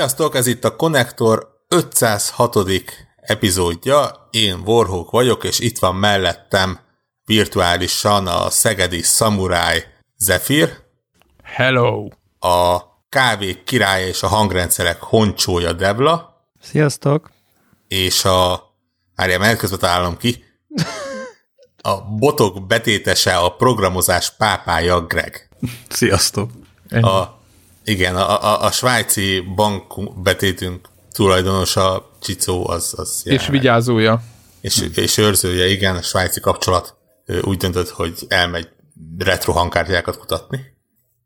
Sziasztok, ez itt a Connector 506. epizódja. Én Warhawk vagyok, és itt van mellettem virtuálisan a szegedi szamuráj Zephyr. Hello! A kávé királya és a hangrendszerek honcsója Devla. Sziasztok! És a... Várjál, mert közben találom ki. A botok betétese a programozás pápája Greg. Sziasztok! A, igen, a, a, a svájci bank betétünk tulajdonosa Csicó az... az és vigyázója. És, és őrzője, igen, a svájci kapcsolat úgy döntött, hogy elmegy retro hangkártyákat kutatni.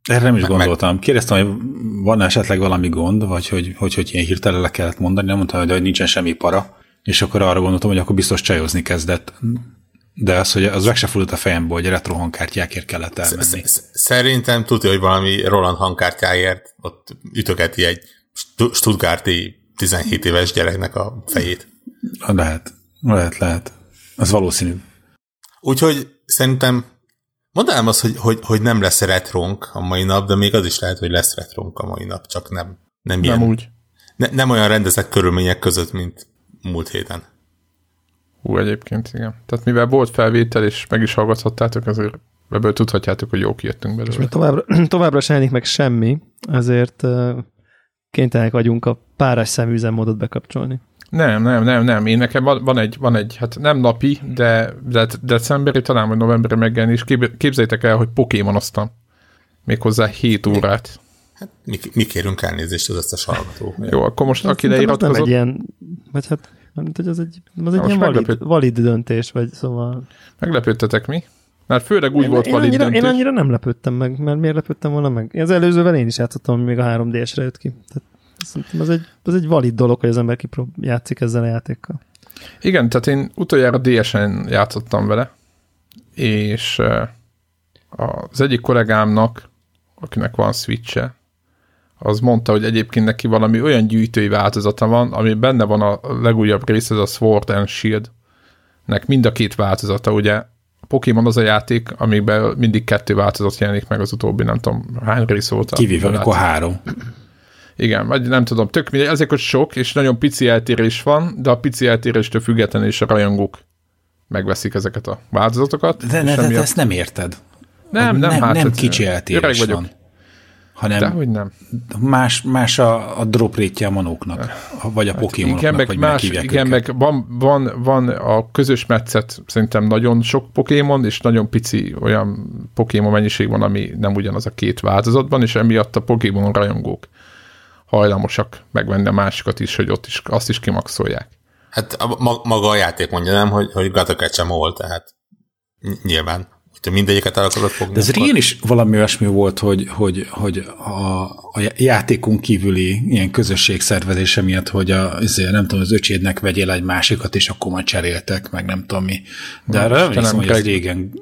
Erre nem is meg, gondoltam. Kérdeztem, hogy van esetleg valami gond, vagy hogy, hogy, hogy ilyen hirtelen le kellett mondani, nem mondta, hogy nincsen semmi para, és akkor arra gondoltam, hogy akkor biztos csajozni kezdett. De az, hogy az meg se fordult a fejembe, hogy retro hangkártyákért kellett elmenni. Szerintem tudja, hogy valami Roland hangkártyáért ott ütögeti egy Stuttgarti 17 éves gyereknek a fejét. Lehet, lehet, lehet. Az valószínű. Úgyhogy szerintem mondanám azt, hogy, hogy, hogy nem lesz retronk a mai nap, de még az is lehet, hogy lesz retronk a mai nap, csak nem, nem, ilyen, nem úgy. Ne, nem olyan rendezett körülmények között, mint múlt héten. Hú, egyébként igen. Tehát mivel volt felvétel, és meg is hallgathattátok, azért ebből tudhatjátok, hogy jó kijöttünk belőle. És mi továbbra, továbbra sem meg semmi, ezért uh, kénytelenek vagyunk a párás szemüzemmódot bekapcsolni. Nem, nem, nem, nem. Én nekem van, van, egy, van egy, hát nem napi, de, de decemberi, talán vagy novemberi megjelenés. Képzeljétek el, hogy Pokémonoztam. Méghozzá 7 órát. Hát mi, mi kérünk elnézést az összes hallgató. Jó, akkor most aki leiratkozott... Nem egy ilyen, vagy hát mert hogy az egy, az egy ilyen valid, valid döntés, vagy szóval... Meglepődtetek mi? Mert főleg úgy én, volt én valid annyira, döntés. Én annyira nem lepődtem meg, mert miért lepődtem volna meg? Az előzővel én is játszottam, még a 3DS-re jött ki. Tehát szerintem az egy, az egy valid dolog, hogy az ember kiprób játszik ezzel a játékkal. Igen, tehát én utoljára DS-en játszottam vele, és az egyik kollégámnak, akinek van Switch-e, az mondta, hogy egyébként neki valami olyan gyűjtői változata van, ami benne van a legújabb rész, ez a Sword and Shield. Nek mind a két változata, ugye a Pokémon az a játék, amiben mindig kettő változat jelenik meg az utóbbi, nem tudom, hány rész volt. Kivéve, amikor három. Igen, vagy nem tudom, tök mindegy, ezek hogy sok, és nagyon pici eltérés van, de a pici eltéréstől függetlenül is a rajongók megveszik ezeket a változatokat. De, ne, de ezt nem érted. Nem, nem, nem, hát nem kicsi eltérés van hanem Dehogy nem. más, más a, a drop rétje a manóknak, vagy a hát pokémonoknak, igen, meg vagy más, Igen, őket. meg van, van, van a közös metszet, szerintem nagyon sok pokémon, és nagyon pici olyan pokémon mennyiség van, ami nem ugyanaz a két változatban, és emiatt a pokémon rajongók hajlamosak megvenni a másikat is, hogy ott is, azt is kimaxolják. Hát a, maga a játék mondja, nem, hogy, hogy Gatokát sem volt, tehát nyilván te mindegyiket el akarod fogni. De ez régen is valami olyasmi volt, hogy, hogy, hogy a, a játékunk kívüli ilyen közösségszervezése miatt, hogy a, azért, nem tudom, az öcsédnek vegyél egy másikat, és akkor majd cseréltek, meg nem tudom mi. De arra emlékszem, hogy ez régen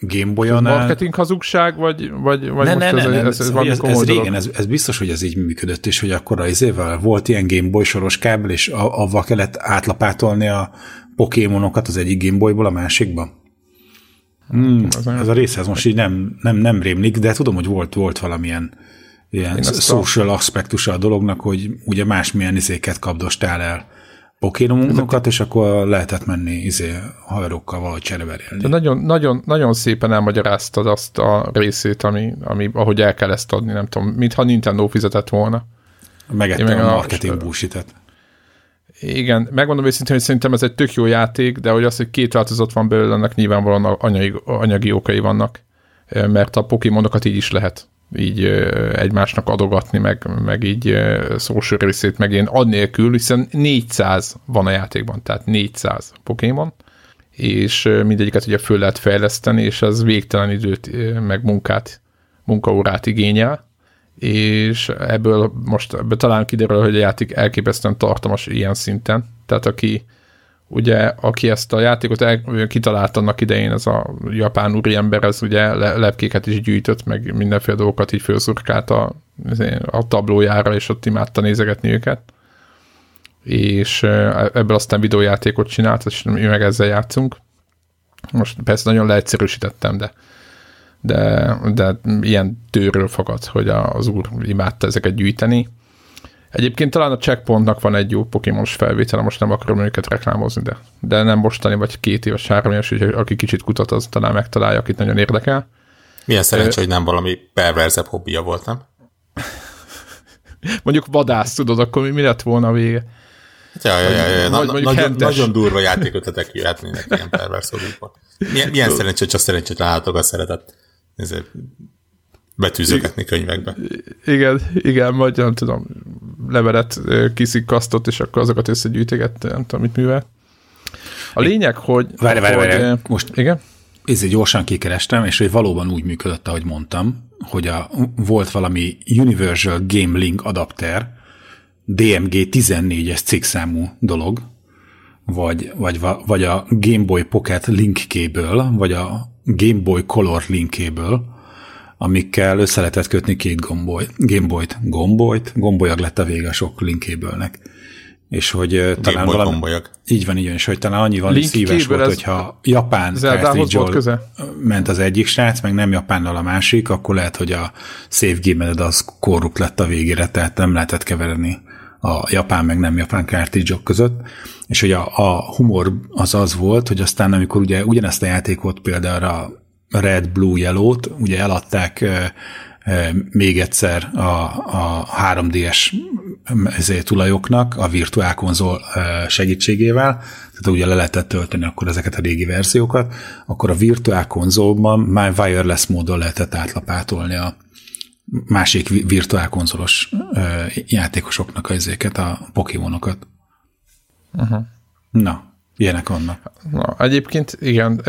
Gameboy-on Marketing hazugság, vagy, vagy, vagy ne, most ne, ez, ne, ez, ez, ez, ez, ez régen, ez, ez, biztos, hogy ez így működött, és hogy akkor az évvel volt ilyen Gameboy soros kábel, és avval kellett átlapátolni a Pokémonokat az egyik Gameboyból a másikba. Mm, ez a rész ez most így nem, nem, nem rémlik, de tudom, hogy volt, volt valamilyen ilyen social a... aspektusa a dolognak, hogy ugye másmilyen izéket kapdostál el pokémonokat, és akkor lehetett menni izé, haverokkal valahogy csereverélni. De nagyon, nagyon, nagyon szépen elmagyaráztad azt a részét, ami, ami, ahogy el kell ezt adni, nem tudom, mintha Nintendo fizetett volna. Megette meg a marketing bullshit igen, megmondom őszintén, hogy szerintem ez egy tök jó játék, de hogy az, hogy két változat van belőle, ennek nyilvánvalóan anyagi, anyagi okai vannak, mert a Pokémonokat így is lehet így egymásnak adogatni, meg, meg így social részét meg én adnélkül, hiszen 400 van a játékban, tehát 400 Pokémon, és mindegyiket ugye föl lehet fejleszteni, és ez végtelen időt, meg munkát, munkaórát igényel, és ebből most ebből talán kiderül, hogy a játék elképesztően tartalmas ilyen szinten. Tehát aki ugye, aki ezt a játékot el, kitalált annak idején, ez a japán úriember, ez ugye le, lepkéket is gyűjtött, meg mindenféle dolgokat így felszurkált a, a tablójára, és ott imádta nézegetni őket. És ebből aztán videójátékot csinált, és mi meg ezzel játszunk. Most persze nagyon leegyszerűsítettem, de de, de ilyen tőről fakad, hogy az úr imádta ezeket gyűjteni. Egyébként talán a checkpointnak van egy jó Pokémonos felvétele, most nem akarom őket reklámozni, de, de nem mostani, vagy két éves, három éves, úgyhogy aki kicsit kutat, az talán megtalálja, akit nagyon érdekel. Milyen szerencsé, hogy nem valami perverzebb hobbija volt, nem? Mondjuk vadász, tudod, akkor mi, mi lett volna a vége? Ja, ja, ja, ja. Na, mondjuk nagyon, nagyon durva játékötletek jöhetnének ilyen pervers hobbikból. Milyen, milyen szerencsé, hogy csak szerencsétlen állatokat szeretett ezért betűzögetni könyvekbe. Igen, igen, vagy nem tudom, levelet ö, kiszikkasztott, és akkor azokat összegyűjtegette, nem tudom, mit művel. A lényeg, hogy... Várj, várj, várj, most- Igen? Ezért gyorsan kikerestem, és hogy valóban úgy működött, ahogy mondtam, hogy a, volt valami Universal Game Link adapter, DMG 14-es cikkszámú dolog, vagy, vagy, va- vagy a Game Boy Pocket Link Cable, vagy a Game Boy Color Link Cable, amikkel össze lehetett kötni két gomboly, Game Boy-t, gombolyt, gombolyag lett a vége sok Link Cable-nek. És hogy ö, talán Gameboy valami, gombolyag. így van, így van, és hogy talán annyi van Link szíves volt, hogyha japán volt ment az egyik srác, meg nem japánnal a másik, akkor lehet, hogy a save game az korrupt lett a végére, tehát nem lehetett keverni a japán meg nem japán cartridge között, és hogy a, a humor az az volt, hogy aztán amikor ugye ugyanezt a játékot például a Red, Blue, Yellow-t ugye eladták ö, ö, még egyszer a, a 3DS ezért tulajoknak a virtuál konzol segítségével, tehát ugye le lehetett tölteni akkor ezeket a régi verziókat, akkor a virtuál konzolban már wireless módon lehetett átlapátolni a másik vi- virtuál konzolos ö, játékosoknak a ezéket, a Pokémonokat. Uh-huh. Na, ilyenek vannak. Na, egyébként igen,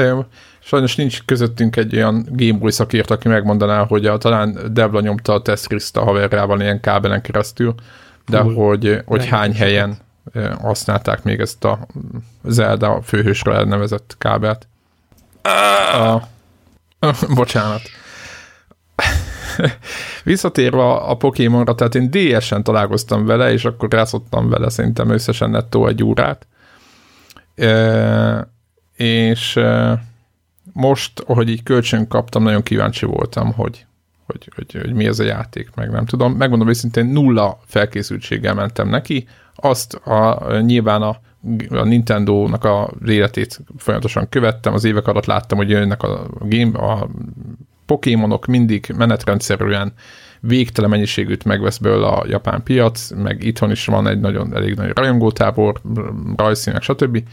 sajnos nincs közöttünk egy olyan Gameboy szakért, aki megmondaná, hogy a, talán Devla nyomta a tesztriszt a haverjával ilyen kábelen keresztül, de Hú, hogy, hogy hány helyen használták még ezt a Zelda főhősre elnevezett kábelt. A, bocsánat. Visszatérve a, a Pokémonra, tehát én DS-en találkoztam vele, és akkor rászottam vele szerintem összesen nettó egy órát. E, és e, most, ahogy így kölcsön kaptam, nagyon kíváncsi voltam, hogy, hogy, hogy, hogy mi ez a játék, meg nem tudom. Megmondom őszintén, nulla felkészültséggel mentem neki. Azt a, nyilván a, a Nintendo-nak a életét folyamatosan követtem, az évek alatt láttam, hogy jönnek a, game, a Pokémonok mindig menetrendszerűen végtelen mennyiségűt megvesz belőle a japán piac, meg itthon is van egy nagyon elég nagy rajongótábor, rajzszínek, stb.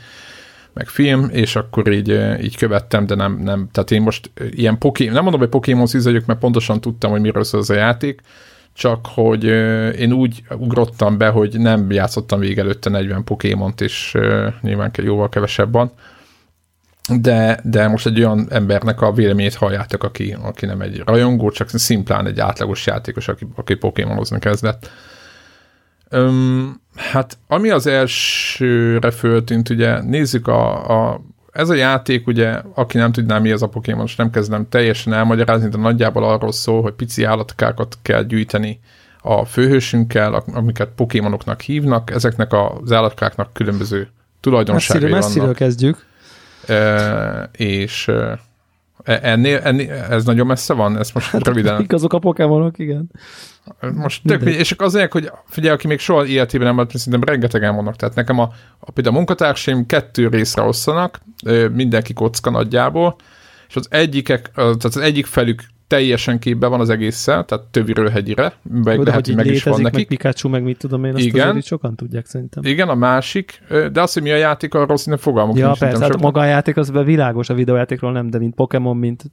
meg film, és akkor így, eh, így követtem, de nem, nem, tehát én most eh, ilyen Pokémon, nem mondom, hogy Pokémon szíz vagyok, mert pontosan tudtam, hogy miről szól ez a játék, csak hogy eh, én úgy ugrottam be, hogy nem játszottam végig előtte 40 Pokémont, és nyilván jóval kevesebb van, de, de most egy olyan embernek a véleményét halljátok, aki, aki nem egy rajongó, csak szimplán egy átlagos játékos, aki, aki Pokémonozni kezdett. Öm, hát ami az elsőre föltűnt, ugye nézzük a, a ez a játék, ugye, aki nem tudná, mi ez a Pokémon, és nem kezdem teljesen elmagyarázni, de nagyjából arról szól, hogy pici állatkákat kell gyűjteni a főhősünkkel, amiket Pokémonoknak hívnak. Ezeknek az állatkáknak különböző tulajdonságai Messziről, vannak. messziről kezdjük. És e, ennél, ennél, ez nagyon messze van? Ezt most röviden Mik azok a Pokémonok, igen. most tök, és akkor azért, hogy figyelj, aki még soha életében nem volt, szerintem rengetegen vannak. Tehát nekem a, a például a munkatársaim kettő részre osszanak, ö, mindenki kocka nagyjából, és az egyikek, tehát az egyik felük teljesen képbe van az egésszel, tehát töviről hegyire, meg Oda, lehet, hogy meg is van létezik, meg nekik. Pikachu, meg mit tudom én, azt Igen. azért sokan tudják szerintem. Igen, a másik, de az, hogy mi a játék, arról szinte fogalmuk Ja, nincs, persze, hát sokan. maga a játék az világos a videójátékról nem, de mint Pokémon, mint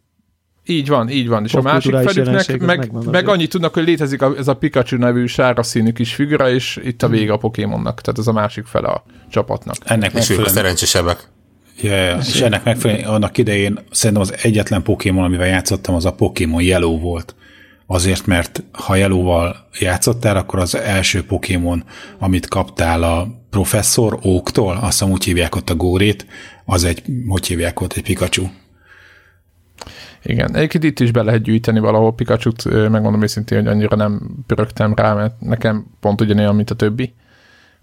Így van, így van. És a másik felüknek meg, meg annyit tudnak, hogy létezik a, ez a Pikachu nevű sárga színű kis figura, és itt a vége a Pokémonnak. Tehát ez a másik fele a csapatnak. Ennek És ők a szerencsésebbek. Ja, ja, és ennek megfelelően annak idején szerintem az egyetlen Pokémon, amivel játszottam, az a Pokémon Yellow volt. Azért, mert ha Yellow-val játszottál, akkor az első Pokémon, amit kaptál a professzor Óktól, azt hiszem úgy hívják ott a górét, az egy, hogy hívják ott, egy Pikachu. Igen, egyébként itt is be lehet gyűjteni valahol Pikachu-t, megmondom őszintén, hogy annyira nem pörögtem rá, mert nekem pont ugyanolyan, mint a többi.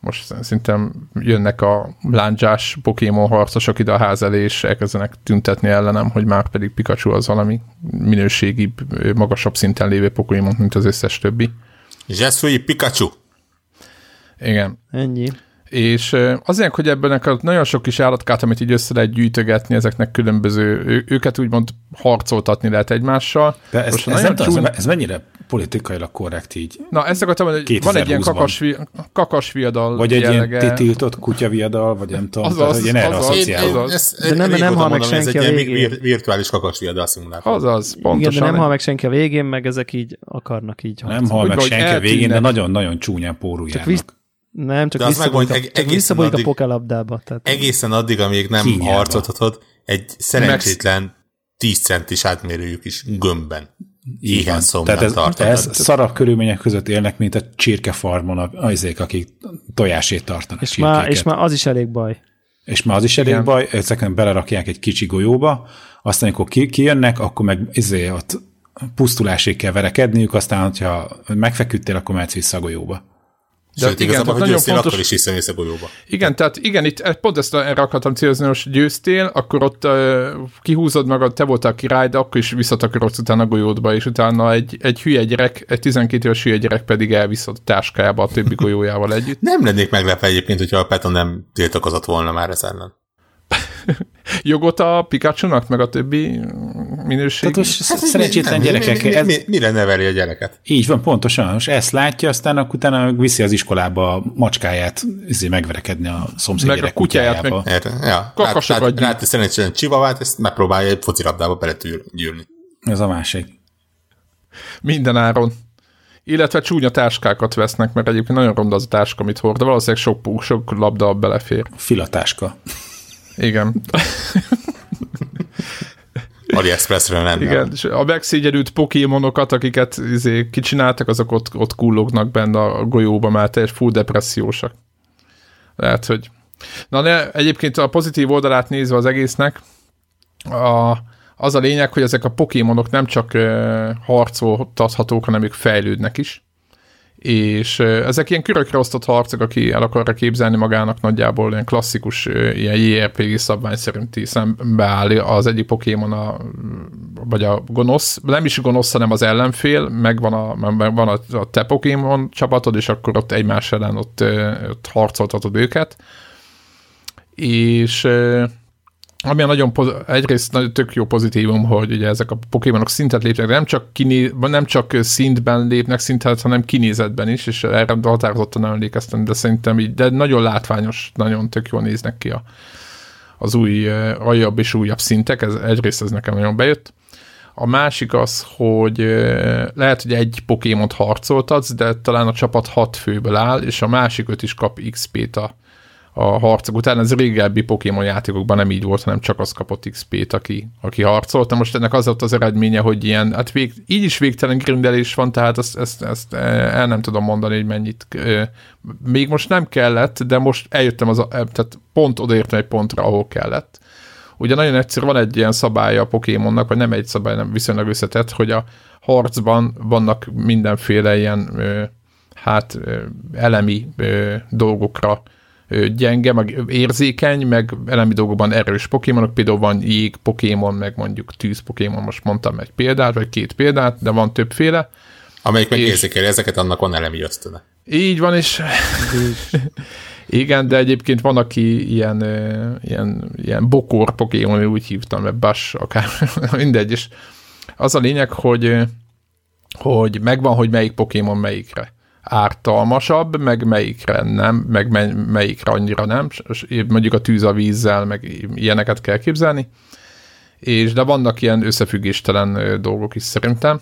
Most szerintem jönnek a lándzsás Pokémon harcosok ide a ház elé, és elkezdenek tüntetni ellenem, hogy már pedig Pikachu az valami minőségibb, ö, magasabb szinten lévő Pokémon, mint az összes többi. Zseszúi Pikachu. Igen. Ennyi. És azért, hogy ebben a nagyon sok kis állatkát, amit így össze lehet gyűjtögetni, ezeknek különböző, ő, őket úgymond harcoltatni lehet egymással. De ez, Most ez, nem tudom, ez mennyire politikailag korrekt így? Na, ezt akartam mondani, hogy van egy ilyen 2020-ban. kakasvi, kakasviadal Vagy egy jellege. ilyen tiltott kutyaviadal, vagy nem tudom, Azaz, tehát, hogy én erre azaz. azaz. ezt De nem- nem hal meg ez senki egy a ilyen végén. vir- virtuális kakasviadal szimulátor. Azaz, Igen, pontosan. de nem hal meg senki a végén, meg ezek így akarnak így Nem hal meg senki a végén, de nagyon-nagyon csúnyán póruljának. nem, csak az meg, a, csak egészen visszabújik a addig- pokelabdába. Tehát Egészen addig, amíg nem Kínjába. harcoltatod, egy szerencsétlen 10 centis átmérőjük is gömbben. Van. szomjan Tehát ez, tartod. ez szarabb körülmények között élnek, mint a csirkefarmon a- azék, akik tojásét tartanak. és, már, és már az is elég baj. és már az is elég Igen. baj, ezeken belerakják egy kicsi golyóba, aztán amikor ki, kijönnek, akkor meg izé, ott pusztulásig kell verekedniük, aztán, hogyha megfeküdtél, akkor mehetsz vissza a golyóba. De Sőt, igen, igazából, hogy győztél, fontos- akkor is hiszem ész a golyóba. Igen, tehát igen, itt pont ezt erre akartam célozni, hogy győztél, akkor ott uh, kihúzod magad, te voltál király, de akkor is visszatakarodsz utána a golyódba, és utána egy, egy hülye gyerek, egy 12 éves hülye gyerek pedig elvisz a táskájába a többi golyójával együtt. Nem lennék meglepve egyébként, hogyha a PETA nem tiltakozott volna már ez ellen. Jogot a Pikachu-nak, meg a többi minőség. Tehát most Hát, szerencsétlen mi- gyerekek, mi, mi, ez, mi, mire neveli a gyereket? így van, pontosan, most ezt látja, aztán akkor utána meg viszi az iskolába a macskáját izé megverekedni a szomszéd Meg a gyerek kutyáját, kutyájába. Erre, ja. Kakasokat Lát, lát, lát, szerencsétlen csivavát, ezt megpróbálja egy focilabdába belegyűrni. Ez a másik. Minden áron. Illetve csúnya táskákat vesznek, mert egyébként nagyon ronda az a táska, amit hord, de valószínűleg sok, sok labda belefér. Filatáska. Igen. AliExpressről lenne. Igen, és a megszégyenült pokémonokat, akiket izé, kicsináltak, azok ott, ott kullognak benne a golyóba, már teljes full depressziósak. Lehet, hogy... Na de egyébként a pozitív oldalát nézve az egésznek, a, az a lényeg, hogy ezek a pokémonok nem csak uh, harcoltathatók, hanem ők fejlődnek is. És ezek ilyen körökre osztott harcok, aki el akarja képzelni magának nagyjából ilyen klasszikus, ilyen JRPG szabvány szerinti szembeáll az egyik Pokémon a, vagy a gonosz, nem is gonosz, hanem az ellenfél, meg van a, meg van a, a te Pokémon csapatod, és akkor ott egymás ellen ott, ott harcoltatod őket. És ami a nagyon poz- egyrészt nagyon tök jó pozitívum, hogy ugye ezek a Pokémonok szintet lépnek, de nem csak, kiné, nem csak szintben lépnek szintet, hanem kinézetben is, és erre határozottan emlékeztem, de szerintem így, de nagyon látványos, nagyon tök jól néznek ki a, az új, uh, aljabb és újabb szintek, ez, egyrészt ez nekem nagyon bejött. A másik az, hogy uh, lehet, hogy egy Pokémont harcoltatsz, de talán a csapat hat főből áll, és a másik öt is kap XP-t a, a harcok után. Ez régebbi Pokémon játékokban nem így volt, hanem csak az kapott XP-t, aki, aki harcolt. Most ennek az volt az eredménye, hogy ilyen, hát vég, így is végtelen grindelés van, tehát ezt, ezt, ezt el nem tudom mondani, hogy mennyit. Még most nem kellett, de most eljöttem, az a, tehát pont odaértem egy pontra, ahol kellett. Ugye nagyon egyszerű, van egy ilyen szabálya a Pokémonnak, vagy nem egy szabály, nem viszonylag összetett, hogy a harcban vannak mindenféle ilyen hát elemi dolgokra gyenge, meg érzékeny, meg elemi dolgokban erős Pokémonok, például van jég Pokémon, meg mondjuk tűz Pokémon, most mondtam egy példát, vagy két példát, de van többféle. Amelyik meg És- érzékeli ezeket, annak van elemi ösztöne. Így van, és igen, de egyébként van, aki ilyen, ilyen, ilyen bokor Pokémon, úgy hívtam, mert Bash, akár mindegy, és az a lényeg, hogy, hogy megvan, hogy melyik Pokémon melyikre ártalmasabb, meg melyikre nem, meg mely, melyikre annyira nem, mondjuk a tűz a vízzel, meg ilyeneket kell képzelni, és de vannak ilyen összefüggéstelen dolgok is szerintem,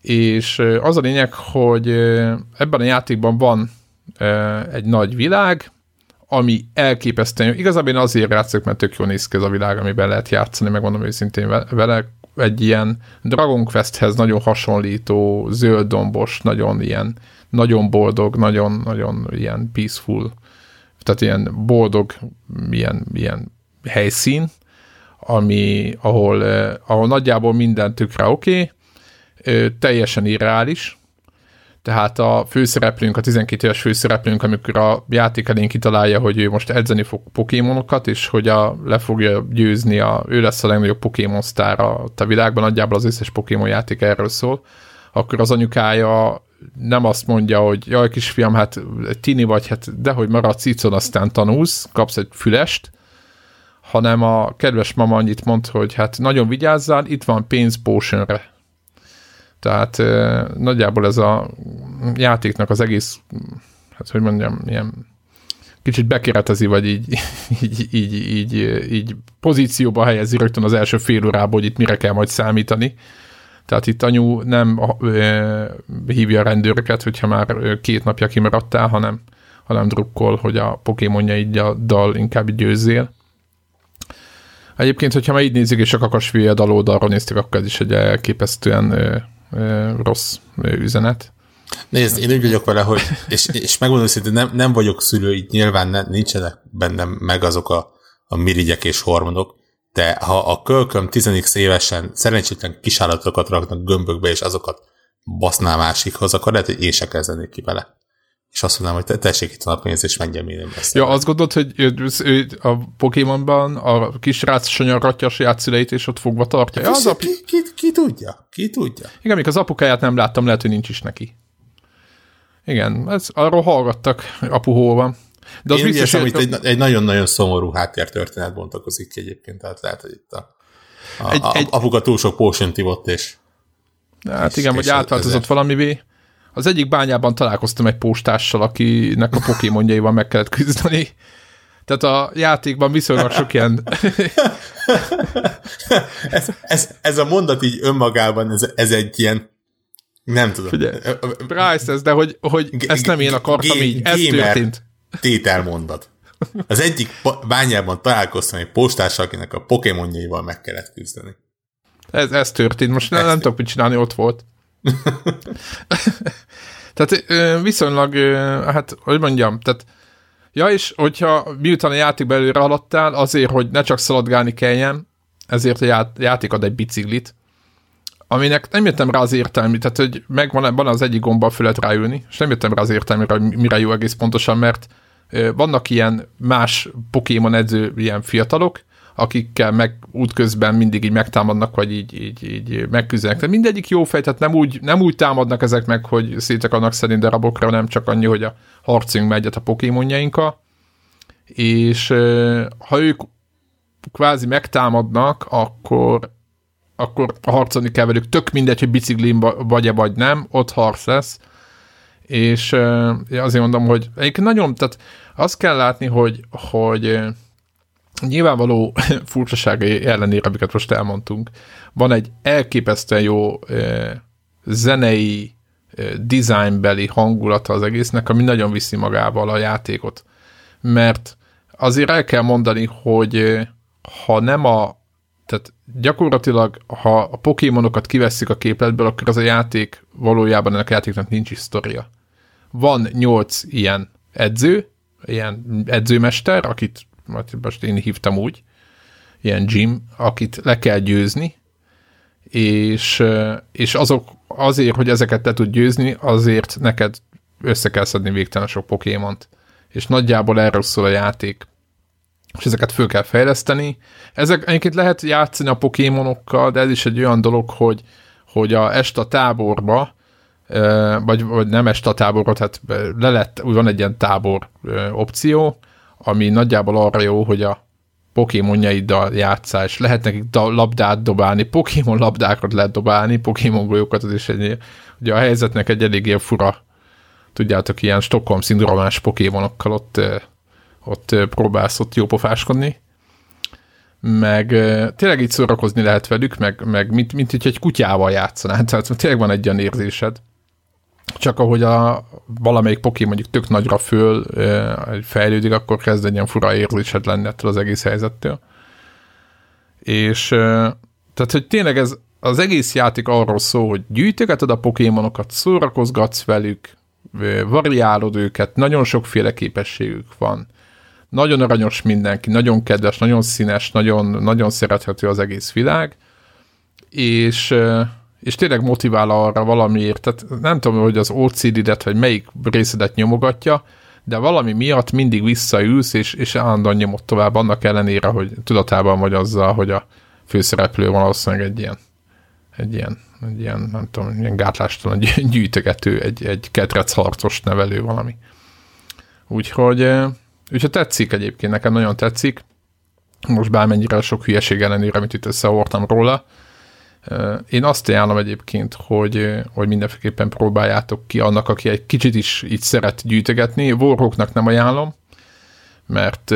és az a lényeg, hogy ebben a játékban van egy nagy világ, ami elképesztően. Igazából én azért játszok, mert tök jól néz ki ez a világ, amiben lehet játszani, megmondom őszintén ve- vele. Egy ilyen Dragon Questhez nagyon hasonlító, zöld-dombos, nagyon ilyen, nagyon boldog, nagyon-nagyon ilyen peaceful, tehát ilyen boldog, ilyen, ilyen helyszín, ami, ahol, eh, ahol nagyjából minden tökre oké, okay, teljesen irreális, tehát a főszereplőnk, a 12 éves főszereplőnk, amikor a játék elén kitalálja, hogy ő most edzeni fog pokémonokat, és hogy a, le fogja győzni, a, ő lesz a legnagyobb Pokémon sztár a, a világban, nagyjából az összes Pokémon játék erről szól, akkor az anyukája nem azt mondja, hogy jaj, kisfiam, hát tini vagy, hát dehogy maradsz icon, aztán tanulsz, kapsz egy fülest, hanem a kedves mama annyit mond, hogy hát nagyon vigyázzál, itt van pénz potionre. Tehát e, nagyjából ez a játéknak az egész, hát hogy mondjam, ilyen kicsit bekéretezi, vagy így, így, így, így, így pozícióba helyezi rögtön az első fél órából, hogy itt mire kell majd számítani. Tehát itt anyu nem hívja a rendőröket, hogyha már két napja kimaradtál, hanem, hanem drukkol, hogy a dal inkább győzzél. Egyébként, hogyha már így nézzük, és a kakasfülye dal oldalról néztük, akkor ez is egy elképesztően ö, rossz üzenet. Nézd, én úgy vagyok vele, hogy, és, és megmondom hogy nem, nem vagyok szülő, így nyilván ne, nincsenek bennem meg azok a, a mirigyek és hormonok, de ha a kölköm 10 évesen szerencsétlen kisállatokat raknak gömbökbe, és azokat baszná másikhoz, akkor lehet, hogy én se kezdenék ki vele. És azt mondanám, hogy tessék itt a pénz, és menjen én Ja, azt gondolod, hogy ő, a Pokémonban a kis rác sanyaratja a saját szüleit, és ott fogva tartja. Ja, az ki, ki, ki, ki, tudja? Ki tudja? Igen, még az apukáját nem láttam, lehet, hogy nincs is neki. Igen, ez, arról hallgattak, apu hol van. De az Én biztos, hogy egy, egy nagyon-nagyon szomorú háttértörténet bontakozik ki egyébként, tehát lehet, hogy itt a, a, egy, a, egy... apuka túl sok potion ivott, és... Hát és, igen, hogy átváltozott valamivé. Az egyik bányában találkoztam egy postással, akinek a pokémonjaival meg kellett küzdeni. Tehát a játékban viszonylag sok ilyen... ez, ez, ez a mondat így önmagában, ez, ez egy ilyen nem tudom. Figyelj, Price ez, de hogy, hogy ezt nem én akartam így, ez történt. Tételmondat. Az egyik bányában találkoztam egy postással, akinek a pokémonjaival meg kellett küzdeni. Ez, ez történt, most nem, nem tudok mit csinálni, ott volt. tehát viszonylag, hát, hogy mondjam, tehát ja, és hogyha miután a játék belőle haladtál, azért, hogy ne csak szaladgálni kelljen, ezért a játék ad egy biciklit, aminek nem jöttem rá az értelmi, tehát hogy megvan van az egyik gomba föl lehet ráülni, és nem jöttem rá az értelmére, mire jó egész pontosan, mert vannak ilyen más Pokémon edző ilyen fiatalok, akikkel meg útközben mindig így megtámadnak, vagy így, így, így megküzdenek. Tehát mindegyik jó fej, tehát nem úgy, nem úgy támadnak ezek meg, hogy szét akarnak szerint darabokra, nem csak annyi, hogy a harcunk megyet a Pokémonjainkkal. És ha ők kvázi megtámadnak, akkor akkor harcolni kell velük, tök mindegy, hogy biciklin vagy-e vagy nem, ott harc lesz, és azért mondom, hogy egyébként nagyon, tehát azt kell látni, hogy, hogy nyilvánvaló furcsaságai ellenére, amiket most elmondtunk, van egy elképesztően jó zenei, designbeli hangulata az egésznek, ami nagyon viszi magával a játékot. Mert azért el kell mondani, hogy ha nem a tehát gyakorlatilag, ha a pokémonokat kiveszik a képletből, akkor az a játék valójában ennek a játéknak nincs historia. Van nyolc ilyen edző, ilyen edzőmester, akit most én hívtam úgy, ilyen gym, akit le kell győzni, és, és azok azért, hogy ezeket le tud győzni, azért neked össze kell szedni végtelen sok pokémont. És nagyjából erről szól a játék és ezeket föl kell fejleszteni. Ezek egyébként lehet játszani a pokémonokkal, de ez is egy olyan dolog, hogy, hogy a esta táborba, vagy, vagy nem esta táborba, tehát le lett, van egy ilyen tábor opció, ami nagyjából arra jó, hogy a pokémonjaiddal játszál, és lehet nekik labdát dobálni, Pokémon labdákat lehet dobálni, Pokémon golyókat, az is egy, ugye a helyzetnek egy eléggé fura, tudjátok, ilyen Stockholm szindromás pokémonokkal ott ott próbálsz ott jópofáskodni, meg tényleg így szórakozni lehet velük, meg, meg mint, mint hogy egy kutyával játszanál, tehát tényleg van egy olyan érzésed. Csak ahogy a valamelyik poké mondjuk tök nagyra föl fejlődik, akkor kezd egy ilyen fura érzésed lenni ettől az egész helyzettől. És tehát, hogy tényleg ez az egész játék arról szól, hogy gyűjtögeted a pokémonokat, szórakozgatsz velük, variálod őket, nagyon sokféle képességük van nagyon aranyos mindenki, nagyon kedves, nagyon színes, nagyon, nagyon szerethető az egész világ, és, és tényleg motivál arra valamiért, tehát nem tudom, hogy az OCD-det, vagy melyik részedet nyomogatja, de valami miatt mindig visszaülsz, és, és állandóan nyomott tovább, annak ellenére, hogy tudatában vagy azzal, hogy a főszereplő valószínűleg egy ilyen egy ilyen, egy ilyen nem tudom, ilyen gátlástalan gyűjtögető, egy, egy ketrec harcos nevelő valami. Úgyhogy, úgyhogy tetszik egyébként, nekem nagyon tetszik. Most bármennyire sok hülyeség ellenére, amit itt összehordtam róla. Én azt ajánlom egyébként, hogy, hogy mindenféleképpen próbáljátok ki annak, aki egy kicsit is így szeret gyűjtögetni. Warhawknak nem ajánlom, mert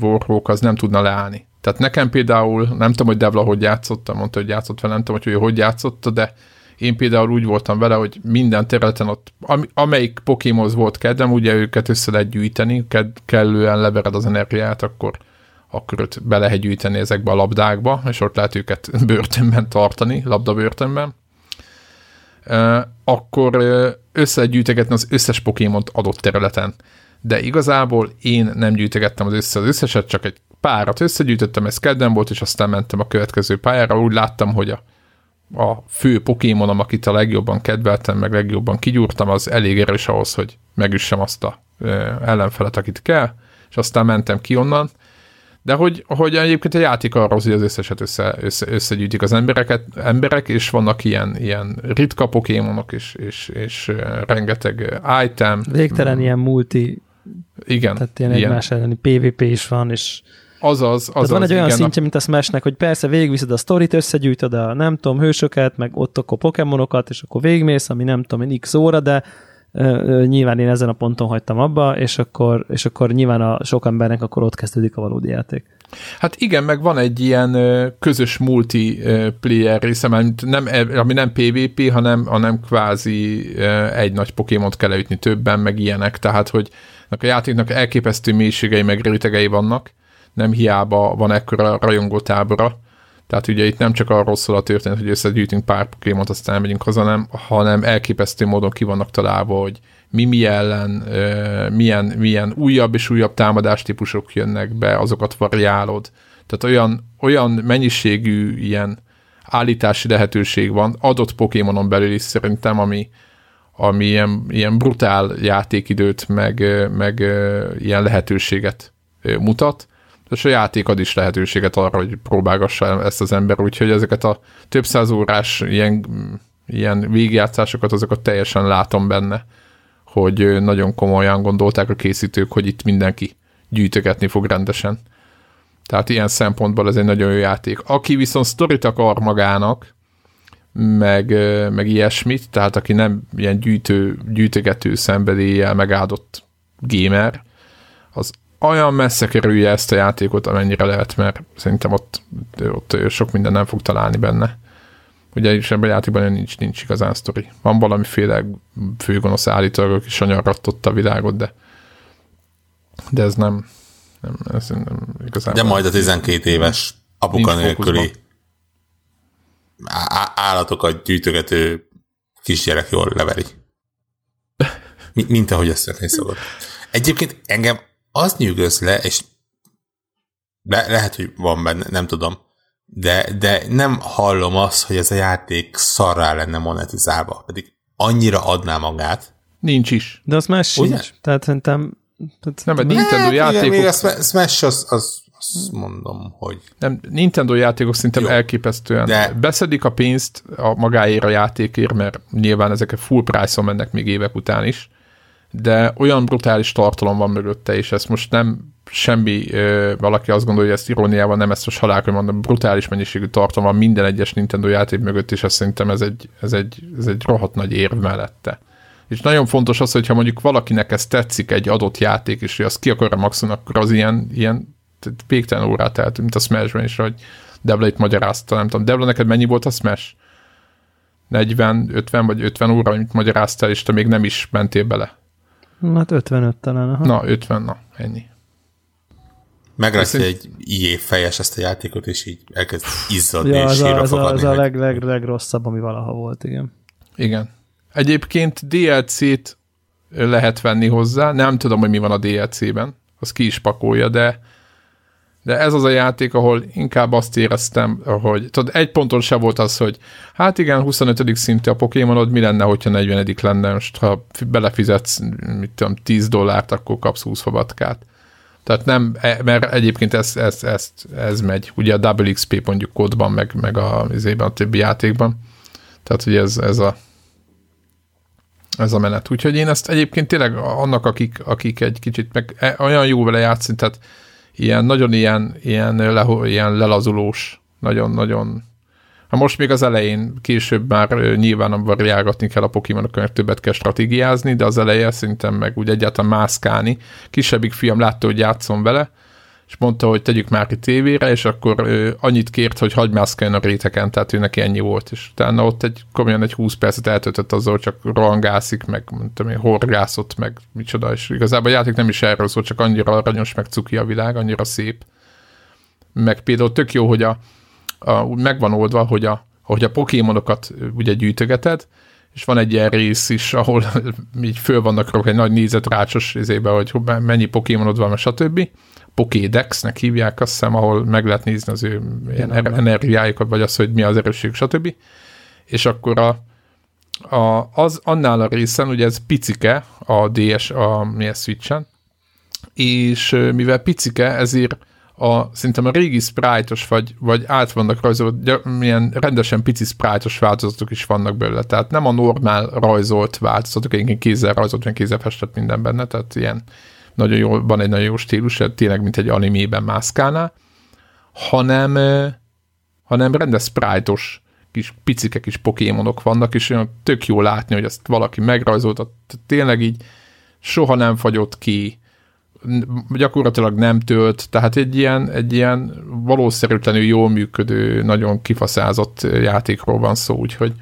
Warhawk az nem tudna leállni. Tehát nekem például, nem tudom, hogy Devla hogy játszotta, mondta, hogy játszott vele, nem tudom, hogy ő hogy játszotta, de én például úgy voltam vele, hogy minden területen ott, am, amelyik Pokémonhoz volt kedvem, ugye őket össze lehet gyűjteni, kellően levered az energiát, akkor, akkor őt be lehet gyűjteni ezekbe a labdákba, és ott lehet őket börtönben tartani, labdabörtönben. Akkor össze lehet gyűjtegetni az összes Pokémont adott területen. De igazából én nem gyűjtegettem az össze az összeset, csak egy párat összegyűjtöttem, ez kedden volt, és aztán mentem a következő pályára, úgy láttam, hogy a, a fő Pokémonom, akit a legjobban kedveltem, meg legjobban kigyúrtam, az elég erős ahhoz, hogy megüssem azt a ellenfelet, akit kell, és aztán mentem ki onnan. De hogy, hogy egyébként a játék arra hogy az összeset össze, össze, összegyűjtik az embereket, emberek, és vannak ilyen, ilyen ritka pokémonok, és, és, és rengeteg item. Végtelen mm. ilyen multi igen. Tehát ilyen, ilyen. egymás elleni PvP is van, és Azaz, azaz. van egy olyan igen, szintje, mint a Smashnek, hogy persze végigviszed a sztorit, összegyűjtöd a nem tudom, hősöket, meg ott akkor pokémonokat, és akkor végigmész, ami nem tudom, x óra, de uh, nyilván én ezen a ponton hagytam abba, és akkor, és akkor nyilván a sok embernek akkor ott kezdődik a valódi játék. Hát igen, meg van egy ilyen közös multiplayer része, nem, e, ami nem PvP, hanem, hanem kvázi egy nagy Pokémont kell leütni többen, meg ilyenek, tehát hogy a játéknak elképesztő mélységei meg rétegei vannak, nem hiába van ekkora rajongó tábora, tehát ugye itt nem csak arról szól a történet, hogy összegyűjtünk pár Pokémont, aztán megyünk haza, nem, hanem elképesztő módon ki vannak találva, hogy mi mi ellen, milyen, milyen újabb és újabb támadástípusok jönnek be, azokat variálod. Tehát olyan, olyan mennyiségű ilyen állítási lehetőség van, adott Pokémonon belül is szerintem, ami, ami ilyen, ilyen brutál játékidőt, meg, meg ilyen lehetőséget mutat, és a játék ad is lehetőséget arra, hogy próbálgassa ezt az ember, úgyhogy ezeket a több száz órás ilyen, ilyen végigjátszásokat, azokat teljesen látom benne, hogy nagyon komolyan gondolták a készítők, hogy itt mindenki gyűjtögetni fog rendesen. Tehát ilyen szempontból ez egy nagyon jó játék. Aki viszont sztorit akar magának, meg, meg ilyesmit, tehát aki nem ilyen gyűjtő, gyűjtögető szenvedéllyel megáldott gamer, az olyan messze kerülje ezt a játékot, amennyire lehet, mert szerintem ott, ott sok minden nem fog találni benne. Ugye is ebben a játékban nincs, nincs igazán sztori. Van valamiféle főgonosz állítólag, aki sanyargatott a világot, de de ez nem, nem, ez nem igazán. De majd a 12 éves apuka nélküli állatokat gyűjtögető kisgyerek jól leveri. Mint ahogy ezt történni szokott. Egyébként engem az nyűgöz le, és le, lehet, hogy van benne, nem tudom, de, de nem hallom azt, hogy ez a játék szarrá lenne monetizálva, pedig annyira adná magát. Nincs is. De az más sincs. Tehát szerintem... Tehát nem, egy Nintendo játékok... Még a Smash az, az azt mondom, hogy... Nem, Nintendo játékok szerintem Jó. elképesztően de... beszedik a pénzt a magáért a játékért, mert nyilván ezek a full price-on mennek még évek után is, de olyan brutális tartalom van mögötte, és ezt most nem semmi, ö, valaki azt gondolja, hogy ezt iróniával nem ezt most halálkor mondom, brutális mennyiségű tartalom van minden egyes Nintendo játék mögött, és azt szerintem ez egy, ez egy, ez egy rohadt nagy érv mellette. És nagyon fontos az, hogyha mondjuk valakinek ez tetszik egy adott játék, és hogy azt ki akarja maximum, akkor az ilyen, ilyen végtelen órát telt, mint a Smash-ben is, hogy Devla itt magyarázta, nem tudom. Devla, neked mennyi volt a Smash? 40, 50 vagy 50 óra, amit magyaráztál, és te még nem is mentél bele. Hát 55 talán. Aha. Na, 50, na, ennyi. Megrakja egy IE fejes ezt a játékot, és így elkezd izzadni ja, és az a, az a leg, leg, legrosszabb, ami valaha volt, igen. Igen. Egyébként DLC-t lehet venni hozzá, nem tudom, hogy mi van a DLC-ben, az ki is pakolja, de de ez az a játék, ahol inkább azt éreztem, hogy tudod, egy ponton se volt az, hogy hát igen, 25. szintű a Pokémonod, mi lenne, hogyha 40. lenne, most ha belefizetsz, mit tudom, 10 dollárt, akkor kapsz 20 fabatkát. Tehát nem, e, mert egyébként ez, ez, ez, ez megy, ugye a XP mondjuk kódban, meg, meg a, a többi játékban. Tehát, hogy ez, ez a ez a menet. Úgyhogy én ezt egyébként tényleg annak, akik, akik egy kicsit meg e, olyan jó vele játszani, tehát ilyen nagyon ilyen, ilyen, le, ilyen lelazulós, nagyon-nagyon Ha most még az elején, később már nyilván variálgatni kell a Pokémonokon, mert többet kell stratégiázni, de az eleje szerintem meg úgy egyáltalán mászkálni. Kisebbik fiam látta, hogy játszom vele, és mondta, hogy tegyük már ki tévére, és akkor ő annyit kért, hogy hagyj mászkáljon a réteken, tehát ő neki ennyi volt, és utána ott egy komolyan egy 20 percet eltöltött azzal, csak rohangászik, meg mondtam én, horgászott, meg micsoda, és igazából a játék nem is erről szól, csak annyira aranyos, meg cuki a világ, annyira szép. Meg például tök jó, hogy a, a meg van oldva, hogy a, hogy a pokémonokat ugye gyűjtögeted, és van egy ilyen rész is, ahol így föl vannak egy nagy nézetrácsos izébe, hogy mennyi pokémonod van, stb Pokédexnek hívják, azt hiszem, ahol meg lehet nézni az ő ilyen energiájukat, vagy az, hogy mi az erősség, stb. És akkor a, a, az annál a részen, ugye ez picike, a DS, a milyen Switch-en, és mivel picike, ezért a, szerintem a régi sprite vagy, vagy át vannak rajzolt, milyen rendesen pici sprite változatok is vannak belőle, tehát nem a normál rajzolt változatok, egyébként kézzel rajzolt, vagy kézzel festett minden benne, tehát ilyen nagyon jó, van egy nagyon jó stílus, tényleg mint egy animében mászkálná, hanem, hanem rendes sprite kis picike kis pokémonok vannak, és olyan tök jó látni, hogy ezt valaki megrajzolta, tényleg így soha nem fagyott ki, gyakorlatilag nem tölt, tehát egy ilyen, egy ilyen valószerűtlenül jól működő, nagyon kifaszázott játékról van szó, úgyhogy,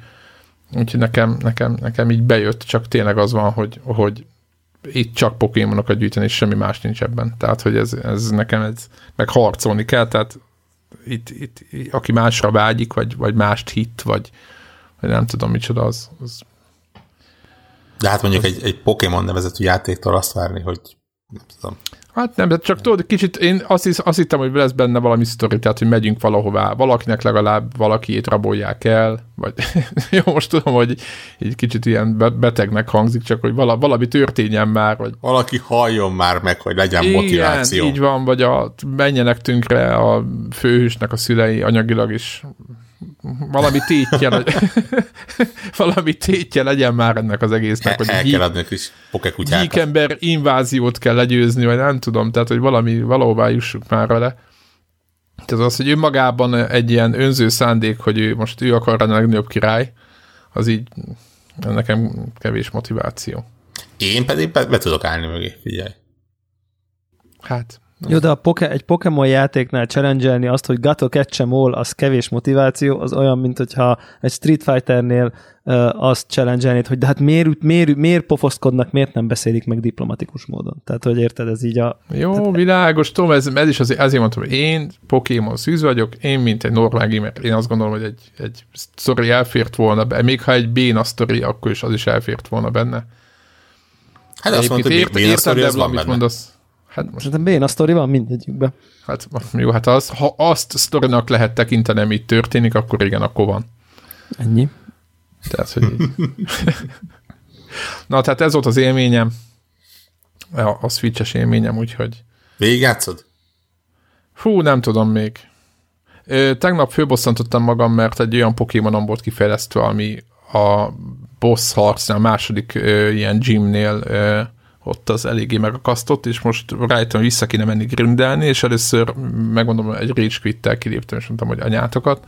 úgyhogy nekem, nekem, nekem így bejött, csak tényleg az van, hogy, hogy itt csak pokémonokat gyűjteni, és semmi más nincs ebben. Tehát, hogy ez, ez nekem ez, meg harcolni kell, tehát itt, itt, aki másra vágyik, vagy, vagy mást hit, vagy, vagy nem tudom micsoda, az, az de hát mondjuk az... egy, egy Pokémon nevezetű játéktól azt várni, hogy nem tudom. Hát nem, de csak tudod, kicsit én azt, hisz, azt hittem, hogy lesz benne valami sztori, tehát, hogy megyünk valahová, valakinek legalább valakiét rabolják el, vagy jó, most tudom, hogy egy kicsit ilyen betegnek hangzik, csak hogy vala, valami történjen már, vagy... Valaki halljon már meg, hogy legyen Igen, motiváció. így van, vagy a, menjenek tünkre a főhősnek a szülei anyagilag is valami tétje, valami tétje legyen már ennek az egésznek. Hogy el kell adni a kis pokekutyákat. ember inváziót kell legyőzni, vagy nem tudom, tehát, hogy valami, valahová jussuk már vele. Tehát az, hogy ő magában egy ilyen önző szándék, hogy ő most ő akar a legnagyobb király, az így nekem kevés motiváció. Én pedig be, be tudok állni mögé, figyelj. Hát, jó, de a poke, egy Pokémon játéknál challenge azt, hogy Gato catch all, az kevés motiváció, az olyan, mint hogyha egy Street Fighternél uh, azt challenge hogy de hát miért, miért, miért pofoszkodnak, miért nem beszélik meg diplomatikus módon. Tehát, hogy érted, ez így a... Jó, tehát, világos, tudom, ez, ez is azért, azért mondtam, hogy én Pokémon szűz vagyok, én mint egy normál gamer, én azt gondolom, hogy egy, egy sztori elfért volna be, még ha egy béna sztori, akkor is az is elfért volna benne. Hát azt mondta, hogy sztori, az van benne. Mondasz, Hát most... Hát béna sztori van mindegyikben. Hát jó, hát az, ha azt sztorinak lehet tekinteni, ami itt történik, akkor igen, akkor van. Ennyi. Tehát, hogy. Na, tehát ez volt az élményem. A, a switches élményem, úgyhogy... Végigjátszod? Fú, nem tudom még. Ö, tegnap főbosszantottam magam, mert egy olyan Pokémonon volt kifejlesztve, ami a boss harcnál, a második ö, ilyen gymnél ö, ott az eléggé megakasztott, és most rájöttem, hogy vissza kéne menni grindelni, és először megmondom, egy rage quit kiléptem, és mondtam, hogy anyátokat,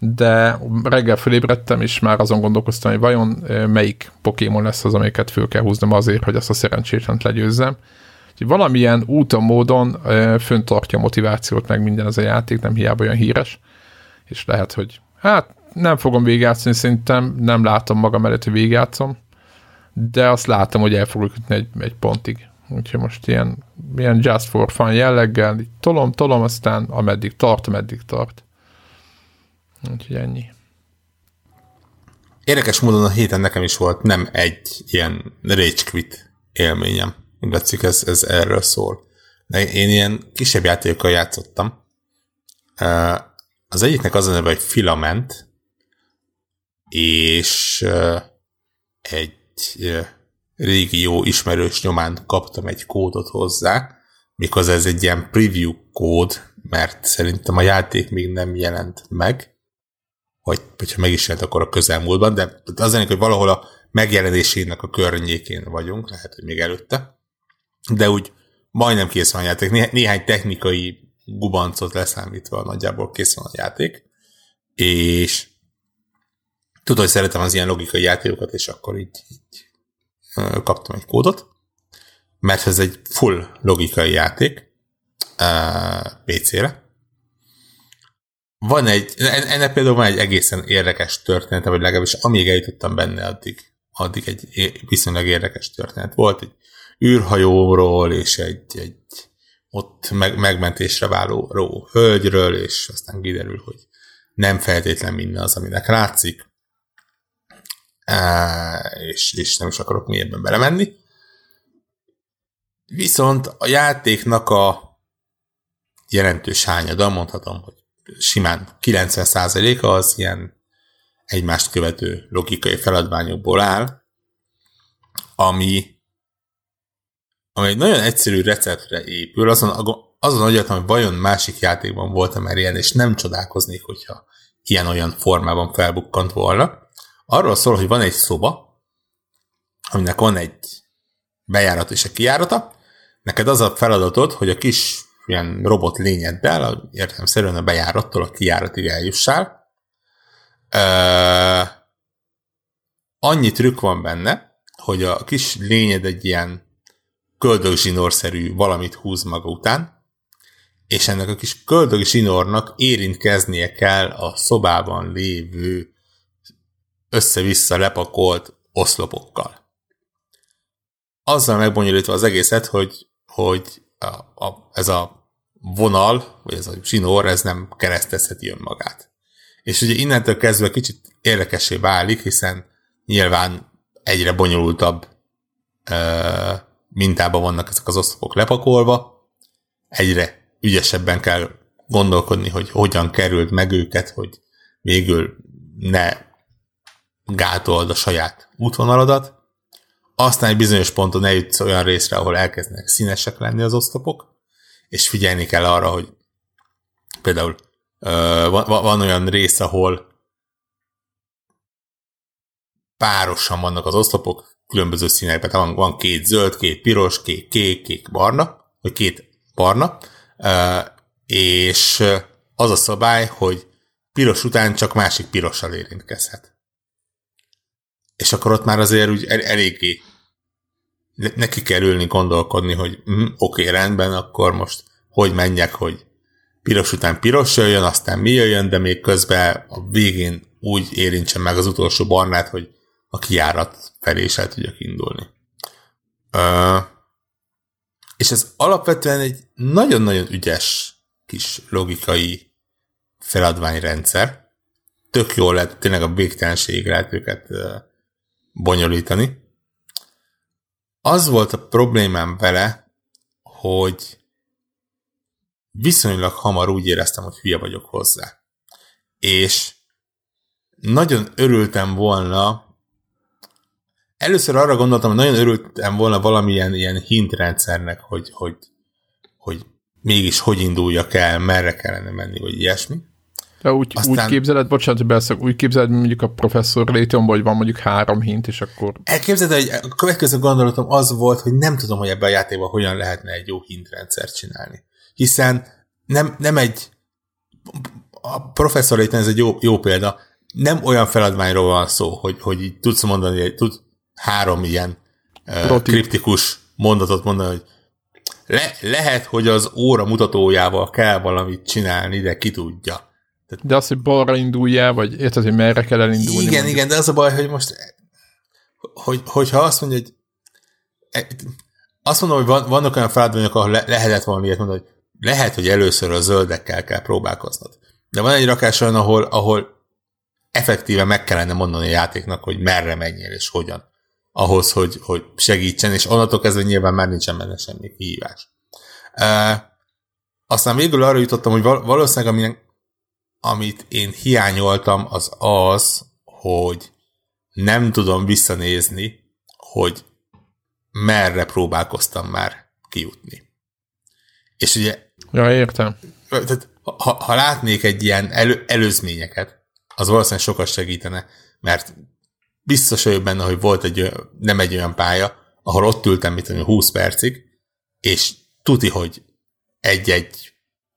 de reggel fölébredtem, és már azon gondolkoztam, hogy vajon melyik Pokémon lesz az, amiket föl kell húznom azért, hogy azt a szerencsétlent legyőzzem. Úgyhogy valamilyen úton, módon föntartja a motivációt meg minden ez a játék, nem hiába olyan híres, és lehet, hogy hát nem fogom végigjátszani, szerintem nem látom magam előtt, hogy végigjátszom, de azt látom, hogy el fogok jutni egy, egy pontig. Úgyhogy most ilyen, ilyen just for fun jelleggel, tolom, tolom, aztán ameddig tart, ameddig tart. Úgyhogy ennyi. Érdekes módon a héten nekem is volt nem egy ilyen rage quit élményem. Látszik, ez, ez erről szól. De én ilyen kisebb játékokkal játszottam. Az egyiknek az a neve, hogy Filament, és egy régi jó ismerős nyomán kaptam egy kódot hozzá, mikor ez egy ilyen preview kód, mert szerintem a játék még nem jelent meg, vagy hogyha meg is jelent, akkor a közelmúltban, de az ennek, hogy valahol a megjelenésének a környékén vagyunk, lehet, hogy még előtte, de úgy majdnem kész van a játék. Né- néhány technikai gubancot leszámítva nagyjából kész van a játék, és tudod, hogy szeretem az ilyen logikai játékokat, és akkor így, így kaptam egy kódot, mert ez egy full logikai játék PC-re. Van egy, ennek például van egy egészen érdekes történet, vagy legalábbis amíg eljutottam benne, addig, addig egy viszonylag érdekes történet volt. Egy űrhajóról, és egy, egy ott meg, megmentésre váló ró hölgyről, és aztán kiderül, hogy nem feltétlen minden az, aminek látszik, és, és nem is akarok mélyebben belemenni. Viszont a játéknak a jelentős hányada, mondhatom, hogy simán 90%-a az ilyen egymást követő logikai feladványokból áll, ami, ami egy nagyon egyszerű receptre épül, azon, azon agyaltam, hogy vajon másik játékban voltam már ilyen, és nem csodálkoznék, hogyha ilyen-olyan formában felbukkant volna. Arról szól, hogy van egy szoba, aminek van egy bejárat és egy kijárata, neked az a feladatod, hogy a kis ilyen robot lényeddel, szerűen a bejárattól a kijáratig eljussál. Uh, annyi trükk van benne, hogy a kis lényed egy ilyen köldögzsinórszerű valamit húz maga után, és ennek a kis köldögzsinórnak érintkeznie kell a szobában lévő össze-vissza lepakolt oszlopokkal. Azzal megbonyolítva az egészet, hogy, hogy a, a, ez a vonal, vagy ez a zsinór, ez nem keresztezheti önmagát. És ugye innentől kezdve kicsit érdekessé válik, hiszen nyilván egyre bonyolultabb ö, mintában vannak ezek az oszlopok lepakolva, egyre ügyesebben kell gondolkodni, hogy hogyan került meg őket, hogy végül ne gátold a saját útvonaladat, aztán egy bizonyos ponton eljutsz olyan részre, ahol elkezdenek színesek lenni az oszlopok, és figyelni kell arra, hogy például van, van olyan rész, ahol párosan vannak az oszlopok, különböző színekben, tehát van, van két zöld, két piros, két kék, kék barna, vagy két barna, és az a szabály, hogy piros után csak másik pirossal érintkezhet. És akkor ott már azért úgy el, eléggé neki kell ülni, gondolkodni, hogy mm, oké, okay, rendben, akkor most hogy menjek, hogy piros után piros jöjjön, aztán mi jöjjön, de még közben a végén úgy érintsem meg az utolsó barnát, hogy a kiárat felé is el tudjak indulni. Ö, és ez alapvetően egy nagyon-nagyon ügyes kis logikai feladványrendszer. Tök jól lehet, tényleg a végtelenségig lehet őket bonyolítani. Az volt a problémám vele, hogy viszonylag hamar úgy éreztem, hogy hülye vagyok hozzá. És nagyon örültem volna, először arra gondoltam, hogy nagyon örültem volna valamilyen ilyen hintrendszernek, hogy, hogy, hogy mégis hogy induljak el, merre kellene menni, vagy ilyesmi. De úgy, Aztán... úgy képzeled, bocsánat, beleszak, úgy képzeled, mondjuk a professzor Layton, hogy van mondjuk három hint, és akkor... Elképzeled, hogy a következő gondolatom az volt, hogy nem tudom, hogy ebben a játékban hogyan lehetne egy jó hintrendszert csinálni. Hiszen nem, nem egy a professzor Layton ez egy jó, jó példa, nem olyan feladványról van szó, hogy, hogy így tudsz mondani, hogy tud három ilyen uh, kriptikus mondatot mondani, hogy le, lehet, hogy az óra mutatójával kell valamit csinálni, de ki tudja de az, hogy balra induljál, vagy érted, hogy merre kell elindulni? Igen, mondjuk. igen, de az a baj, hogy most hogy, hogyha azt mondja, hogy e, azt mondom, hogy van, vannak olyan feladványok, ahol le, lehetett volna ilyet mondani, hogy lehet, hogy először a zöldekkel kell próbálkoznod. De van egy rakás olyan, ahol, ahol effektíve meg kellene mondani a játéknak, hogy merre menjél és hogyan. Ahhoz, hogy, hogy segítsen, és onnantól kezdve nyilván már nincsen benne semmi kihívás. Uh, aztán végül arra jutottam, hogy valószínűleg amilyen amit én hiányoltam, az az, hogy nem tudom visszanézni, hogy merre próbálkoztam már kijutni. És ugye... Ja, értem. Tehát, ha, ha látnék egy ilyen elő, előzményeket, az valószínűleg sokat segítene, mert biztos vagyok benne, hogy volt egy olyan, nem egy olyan pálya, ahol ott ültem, mit tudom, 20 percig, és tuti, hogy egy-egy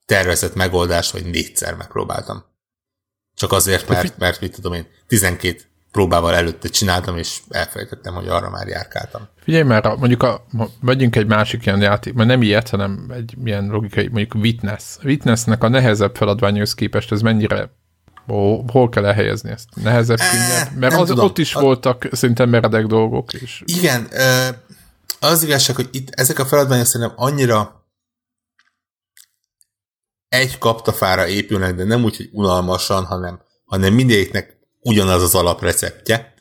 tervezett megoldást, vagy négyszer megpróbáltam. Csak azért, mert, mert mit tudom én, 12 próbával előtte csináltam, és elfelejtettem, hogy arra már járkáltam. Figyelj már, mondjuk a, vegyünk egy másik ilyen játék, mert nem ilyet, hanem egy ilyen logikai, mondjuk Witness. Witnessnek a nehezebb feladványhoz képest ez mennyire Hol, hol kell elhelyezni ezt? Nehezebb, könnyebb? Mert az, ott is a... voltak szinte meredek dolgok. is. Igen, az igazság, hogy itt ezek a feladványok szerintem annyira egy kaptafára épülnek, de nem úgy, hogy unalmasan, hanem, hanem mindegyiknek ugyanaz az alapreceptje,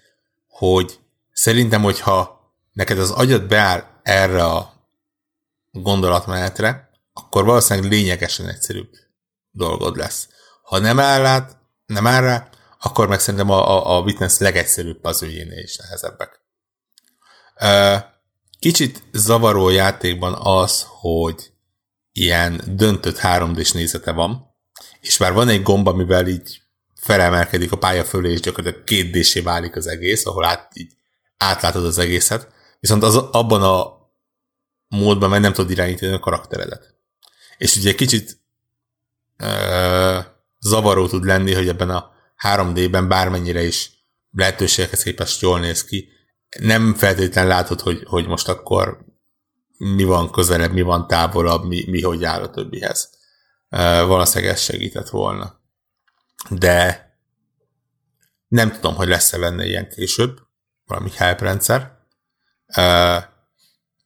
hogy szerintem, hogyha neked az agyad beáll erre a gondolatmenetre, akkor valószínűleg lényegesen egyszerűbb dolgod lesz. Ha nem áll át, nem áll rá, akkor meg szerintem a, a, a Witness legegyszerűbb puzzle is nehezebbek. Kicsit zavaró játékban az, hogy ilyen döntött 3D-s nézete van, és már van egy gomba, amivel így felemelkedik a pálya fölé, és gyakorlatilag két d válik az egész, ahol át, így átlátod az egészet, viszont az, abban a módban meg nem tudod irányítani a karakteredet. És ugye kicsit ö, zavaró tud lenni, hogy ebben a 3D-ben bármennyire is lehetőségekhez képest jól néz ki, nem feltétlenül látod, hogy, hogy most akkor mi van közelebb, mi van távolabb, mi, mi hogy áll a többihez. Valószínűleg ez segített volna. De nem tudom, hogy lesz-e benne ilyen később, valami help rendszer.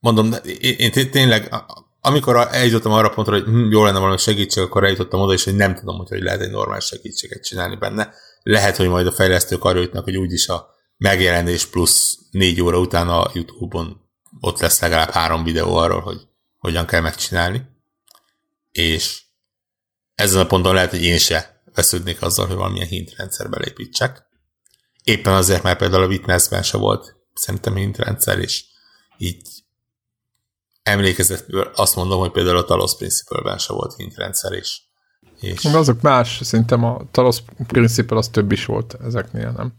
Mondom, én tényleg, amikor eljutottam arra pontra, hogy hm, jó lenne valami segítség, akkor eljutottam oda, és hogy nem tudom, hogy, hogy lehet egy normális segítséget csinálni benne. Lehet, hogy majd a fejlesztők arra jutnak, hogy úgyis a megjelenés plusz négy óra után a YouTube-on ott lesz legalább három videó arról, hogy hogyan kell megcsinálni. És ezen a ponton lehet, hogy én se vesződnék azzal, hogy valamilyen hintrendszer belépítsek. Éppen azért, mert például a Witnessben se volt szerintem hintrendszer, és így emlékezetből azt mondom, hogy például a Talos Principle-ben se volt hintrendszer is. És... Azok más, szerintem a Talos Principle az több is volt ezeknél, nem?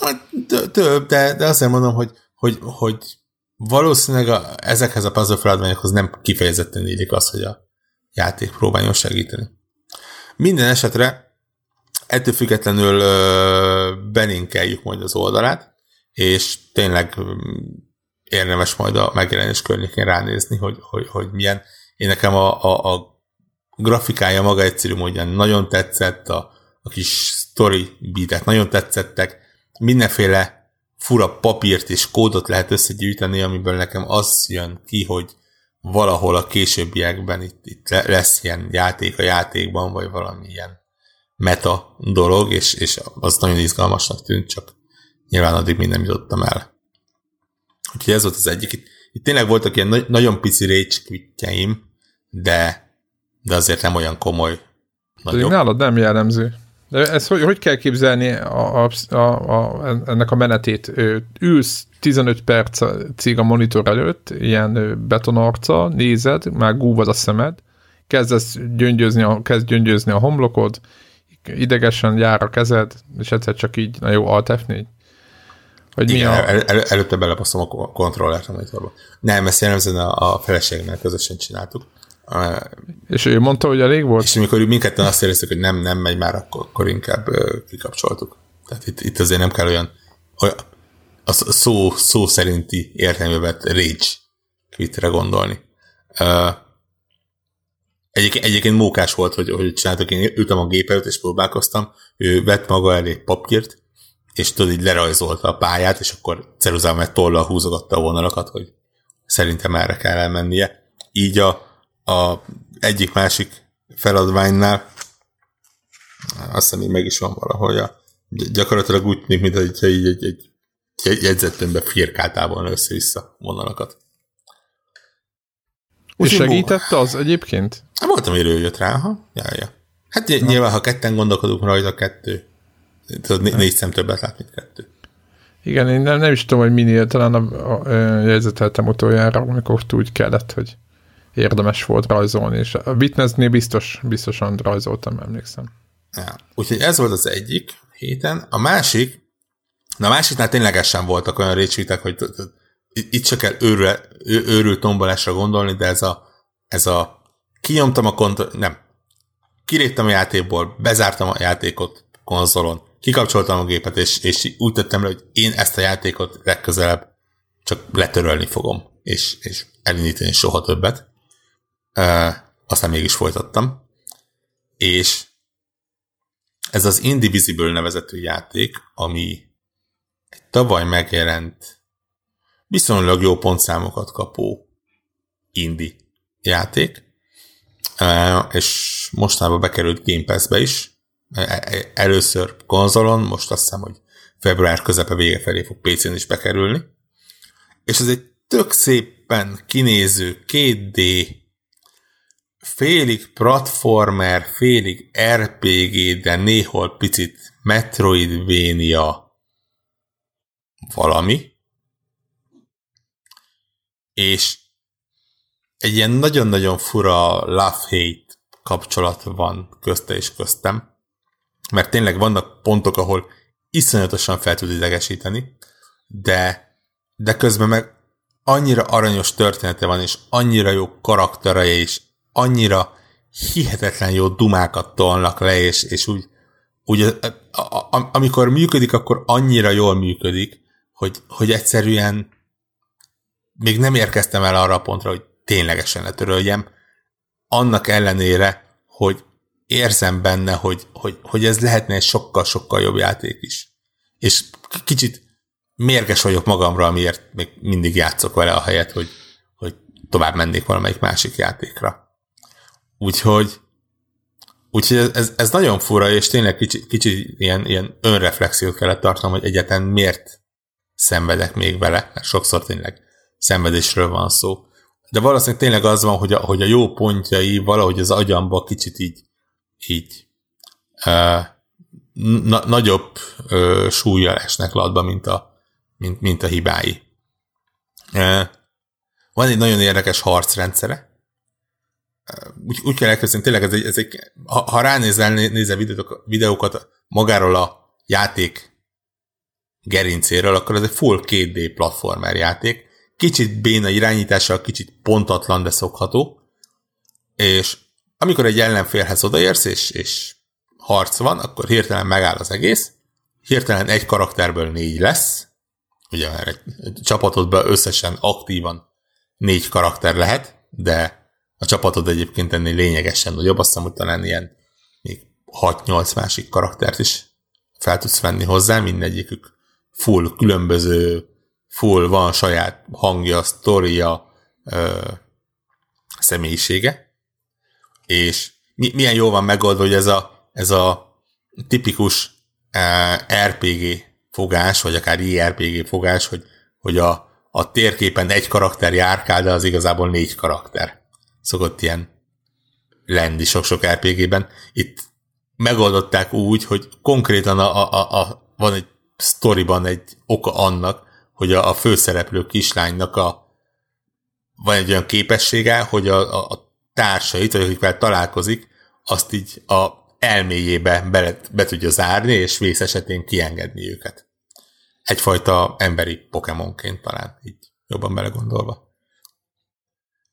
Hát, több, de, de azért mondom, hogy, hogy, hogy valószínűleg a, ezekhez a puzzle feladványokhoz nem kifejezetten illik az, hogy a játék próbáljon segíteni. Minden esetre ettől függetlenül belinkeljük majd az oldalát, és tényleg érdemes majd a megjelenés környékén ránézni, hogy, hogy, hogy milyen. Én nekem a, a, a grafikája maga egyszerű módján nagyon tetszett, a, a kis story beatek nagyon tetszettek, mindenféle fura papírt és kódot lehet összegyűjteni, amiből nekem az jön ki, hogy valahol a későbbiekben itt, itt lesz ilyen játék a játékban, vagy valami ilyen meta dolog, és, és az nagyon izgalmasnak tűnt, csak nyilván addig még nem jutottam el. Úgyhogy ez volt az egyik. Itt, itt tényleg voltak ilyen na- nagyon pici rage de, de azért nem olyan komoly. Nagyobb. Nálad nem jellemző. De ezt hogy, hogy kell képzelni a, a, a, a, ennek a menetét? Ülsz 15 percig a monitor előtt, ilyen betonarca, nézed, már gúvad a szemed, kezdesz gyöngyözni a, kezd gyöngyözni a homlokod, idegesen jár a kezed, és egyszer csak így, na jó, Alt F4. Vagy Igen, mi a... el, el, előtte belepasztom a kontrollert a monitorba. Nem, ezt jellemzően a, a feleségemmel közösen csináltuk. És ő mondta, hogy elég volt? És amikor mindketten azt éreztük, hogy nem, nem megy már, akkor, akkor inkább kikapcsoltuk. Tehát itt, itt azért nem kell olyan, olyan a szó, szó szerinti értelművet rage kvitre gondolni. Uh, egyébként, egyébként mókás volt, hogy, hogy csináltak, én ültem a gép előtt, és próbálkoztam, ő vett maga elé papírt, és tudod, így lerajzolta a pályát, és akkor ceruzával tollal húzogatta a vonalakat, hogy szerintem erre kell elmennie. Így a a egyik-másik feladványnál, azt hiszem, meg is van valahogy a, gyakorlatilag úgy tűnik, mint hogy így egy, egy, egy jegyzettömbbe firkáltál volna össze-vissza vonalakat. És segítette az egyébként? Hát voltam, hogy jött rá, ha? Ja, ja. Hát Na. nyilván, ha ketten gondolkodunk rajta, kettő. Tudod, né- négy szem többet lát, mint kettő. Igen, én nem, nem is tudom, hogy minél talán a, a, a jegyzeteltem utoljára, amikor úgy kellett, hogy érdemes volt rajzolni, és a Witnessnél biztos, biztosan rajzoltam, emlékszem. Ja. Úgyhogy ez volt az egyik héten. A másik, na a másiknál ténylegesen voltak olyan récsvitek, hogy itt csak kell őrül, őrült tombolásra gondolni, de ez a, ez a kinyomtam a kont, nem, kiléptem a játékból, bezártam a játékot konzolon, kikapcsoltam a gépet, és, és úgy tettem le, hogy én ezt a játékot legközelebb csak letörölni fogom, és, és elindítani soha többet. Aztán mégis folytattam. És ez az Indivisible nevezetű játék, ami egy tavaly megjelent viszonylag jó pontszámokat kapó indie játék, és mostanában bekerült Game Pass-be is, e, e, először konzolon, most azt hiszem, hogy február közepe vége felé fog PC-n is bekerülni, és ez egy tök szépen kinéző 2D félig platformer, félig RPG, de néhol picit Metroidvania. Valami, és egy ilyen nagyon-nagyon fura love-hate kapcsolat van közte és köztem, mert tényleg vannak pontok, ahol iszonyatosan fel tud idegesíteni, de, de közben meg annyira aranyos története van, és annyira jó karakterei, és annyira hihetetlen jó dumákat tolnak le, és, és úgy, úgy a, a, amikor működik, akkor annyira jól működik, hogy, hogy egyszerűen még nem érkeztem el arra a pontra, hogy ténylegesen letöröljem, annak ellenére, hogy érzem benne, hogy, hogy, hogy ez lehetne egy sokkal-sokkal jobb játék is. És kicsit mérges vagyok magamra, amiért még mindig játszok vele a helyet, hogy, hogy tovább mennék valamelyik másik játékra. Úgyhogy Úgyhogy ez, ez, ez nagyon fura, és tényleg kicsit kicsi ilyen, ilyen önreflexiót kellett tartanom, hogy egyáltalán miért szenvedek még vele, mert sokszor tényleg szenvedésről van szó. De valószínűleg tényleg az van, hogy a, hogy a jó pontjai valahogy az agyamba kicsit így, így uh, na, nagyobb uh, súlyjal esnek latba, mint a, mint, mint a hibái. Uh, van egy nagyon érdekes harcrendszere, úgy, úgy kell elkezdeni, tényleg ez egy, ez egy ha, ha ránézel, nézel videókat, videókat magáról a játék gerincéről, akkor ez egy full 2D platformer játék. Kicsit béna irányítással, kicsit pontatlan, de szokható. És amikor egy ellenfélhez odaérsz, és, és harc van, akkor hirtelen megáll az egész, hirtelen egy karakterből négy lesz, ugye mert egy, egy csapatodban összesen aktívan négy karakter lehet, de a csapatod egyébként ennél lényegesen nagyobb, azt hiszem, hogy talán ilyen még 6-8 másik karaktert is fel tudsz venni hozzá, mindegyikük full különböző, full van saját hangja, sztoria, ö, személyisége, és mi, milyen jól van megoldva, hogy ez a, ez a tipikus uh, RPG fogás, vagy akár IRPG fogás, hogy, hogy a, a térképen egy karakter járkál, de az igazából négy karakter szokott ilyen lenni sok-sok RPG-ben. Itt megoldották úgy, hogy konkrétan a, a, a, van egy sztoriban egy oka annak, hogy a, a főszereplő kislánynak a van egy olyan képessége, hogy a, a, a társait, vagy akikvel találkozik, azt így a elméjébe be, be tudja zárni, és vész esetén kiengedni őket. Egyfajta emberi Pokémonként talán, így jobban belegondolva.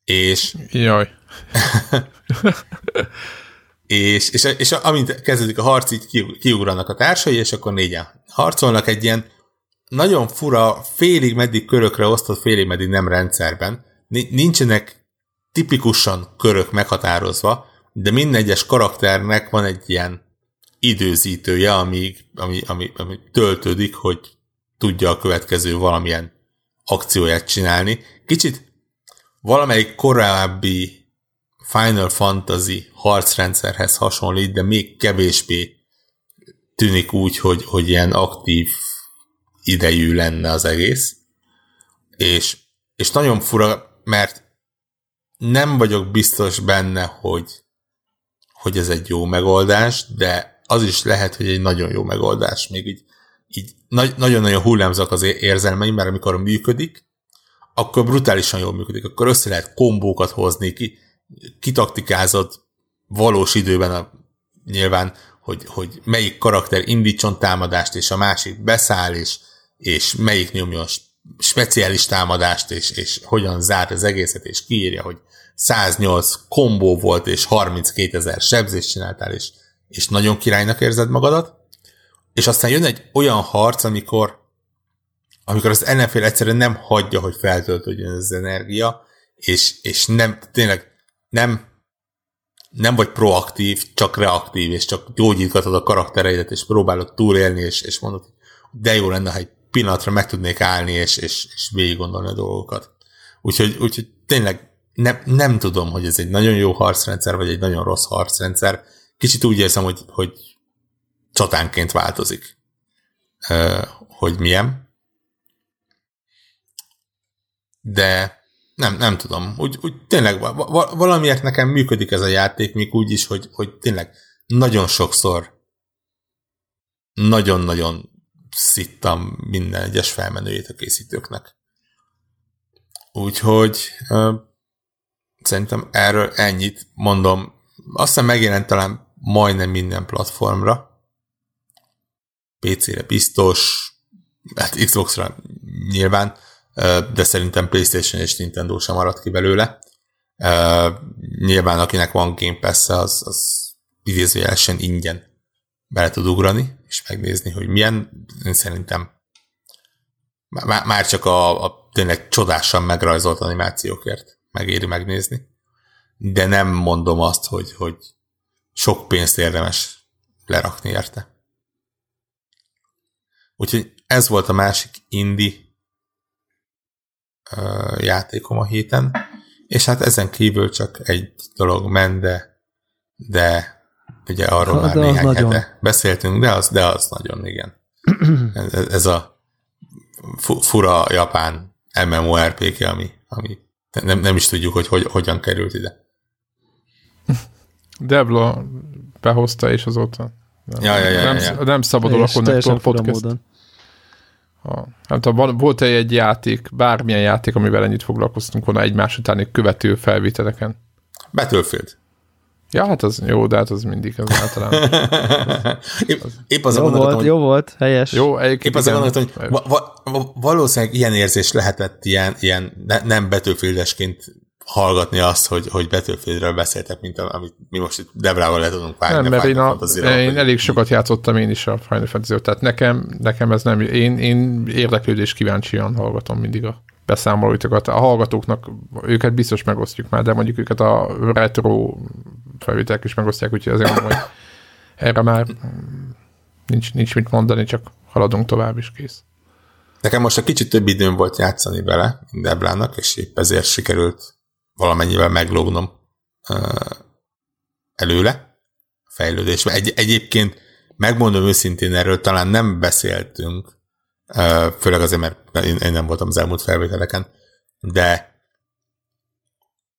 És... Jaj. és, és, és amint kezdődik a harc, így kiugranak a társai, és akkor négyen harcolnak egy ilyen nagyon fura, félig meddig körökre osztott, félig meddig nem rendszerben. Nincsenek tipikusan körök meghatározva, de minden egyes karakternek van egy ilyen időzítője, ami, ami, ami, ami töltődik, hogy tudja a következő valamilyen akcióját csinálni. Kicsit valamelyik korábbi Final Fantasy harcrendszerhez hasonlít, de még kevésbé tűnik úgy, hogy, hogy ilyen aktív idejű lenne az egész. És, és nagyon fura, mert nem vagyok biztos benne, hogy, hogy ez egy jó megoldás, de az is lehet, hogy egy nagyon jó megoldás. Még így, így nagyon-nagyon hullámzak az érzelmeim, mert amikor működik, akkor brutálisan jól működik, akkor össze lehet kombókat hozni, ki, kitaktikázod valós időben a, nyilván, hogy, hogy melyik karakter indítson támadást, és a másik beszáll, és, és melyik nyomjon speciális támadást, és, és hogyan zárt az egészet, és kiírja, hogy 108 kombó volt, és 32 ezer sebzést csináltál, és, és nagyon királynak érzed magadat, és aztán jön egy olyan harc, amikor amikor az ellenfél egyszerűen nem hagyja, hogy feltöltődjön az energia, és, és nem, tényleg nem, nem vagy proaktív, csak reaktív, és csak gyógyítgatod a karaktereidet, és próbálod túlélni, és, és mondod, de jó lenne, ha egy pillanatra meg tudnék állni, és, és, és végig gondolni a dolgokat. Úgyhogy, úgyhogy tényleg nem, nem tudom, hogy ez egy nagyon jó harcrendszer, vagy egy nagyon rossz harcrendszer. Kicsit úgy érzem, hogy, hogy csatánként változik, hogy milyen. De nem, nem tudom. Úgy, úgy tényleg valamiért nekem működik ez a játék, még úgy is, hogy, hogy tényleg nagyon sokszor nagyon-nagyon szittam minden egyes felmenőjét a készítőknek. Úgyhogy uh, szerintem erről ennyit mondom. Azt hiszem megjelent talán majdnem minden platformra. PC-re biztos, hát Xbox-ra nyilván, de szerintem PlayStation és Nintendo sem maradt ki belőle. Nyilván akinek van Game pass az, az idézőjelesen ingyen bele tud ugrani, és megnézni, hogy milyen. Én szerintem már, csak a, a tényleg csodásan megrajzolt animációkért megéri megnézni. De nem mondom azt, hogy, hogy sok pénzt érdemes lerakni érte. Úgyhogy ez volt a másik indie játékom a héten, és hát ezen kívül csak egy dolog ment, de, de ugye arról de már néhány nagyon. hete beszéltünk, de az, de az nagyon, igen. ez, ez a fura japán MMORPG, ami, ami nem, nem is tudjuk, hogy, hogy hogyan került ide. Debla behozta, és azóta nem, ja, ja, ja, nem, ja. nem szabadul akkor nektek podcast. Módon. Ha, nem tudom, volt -e egy játék, bármilyen játék, amivel ennyit foglalkoztunk volna egymás utáni követő felvételeken? Battlefield. Ja, hát az jó, de hát az mindig az általán. épp, épp az jó volt, hogy, jó volt, helyes. Jó, épp az gondoltam, hogy va, va, valószínűleg ilyen érzés lehetett ilyen, ilyen ne, nem betűfildesként hallgatni azt, hogy, hogy Battlefieldről beszéltek, mint amit mi most itt Debrával le tudunk vágni. Nem, mert én, a, én elég sokat játszottam én is a Final fantasy tehát nekem, nekem ez nem, én, én érdeklődés kíváncsian hallgatom mindig a beszámolóitokat. A hallgatóknak őket biztos megosztjuk már, de mondjuk őket a retro felvételek is megosztják, úgyhogy azért mondom, hogy erre már nincs, nincs mit mondani, csak haladunk tovább is kész. Nekem most egy kicsit több időm volt játszani vele, Debrának, és épp ezért sikerült valamennyivel meglógnom előle fejlődésbe. Egy, egyébként megmondom őszintén, erről talán nem beszéltünk, főleg azért, mert én, én nem voltam az elmúlt felvételeken, de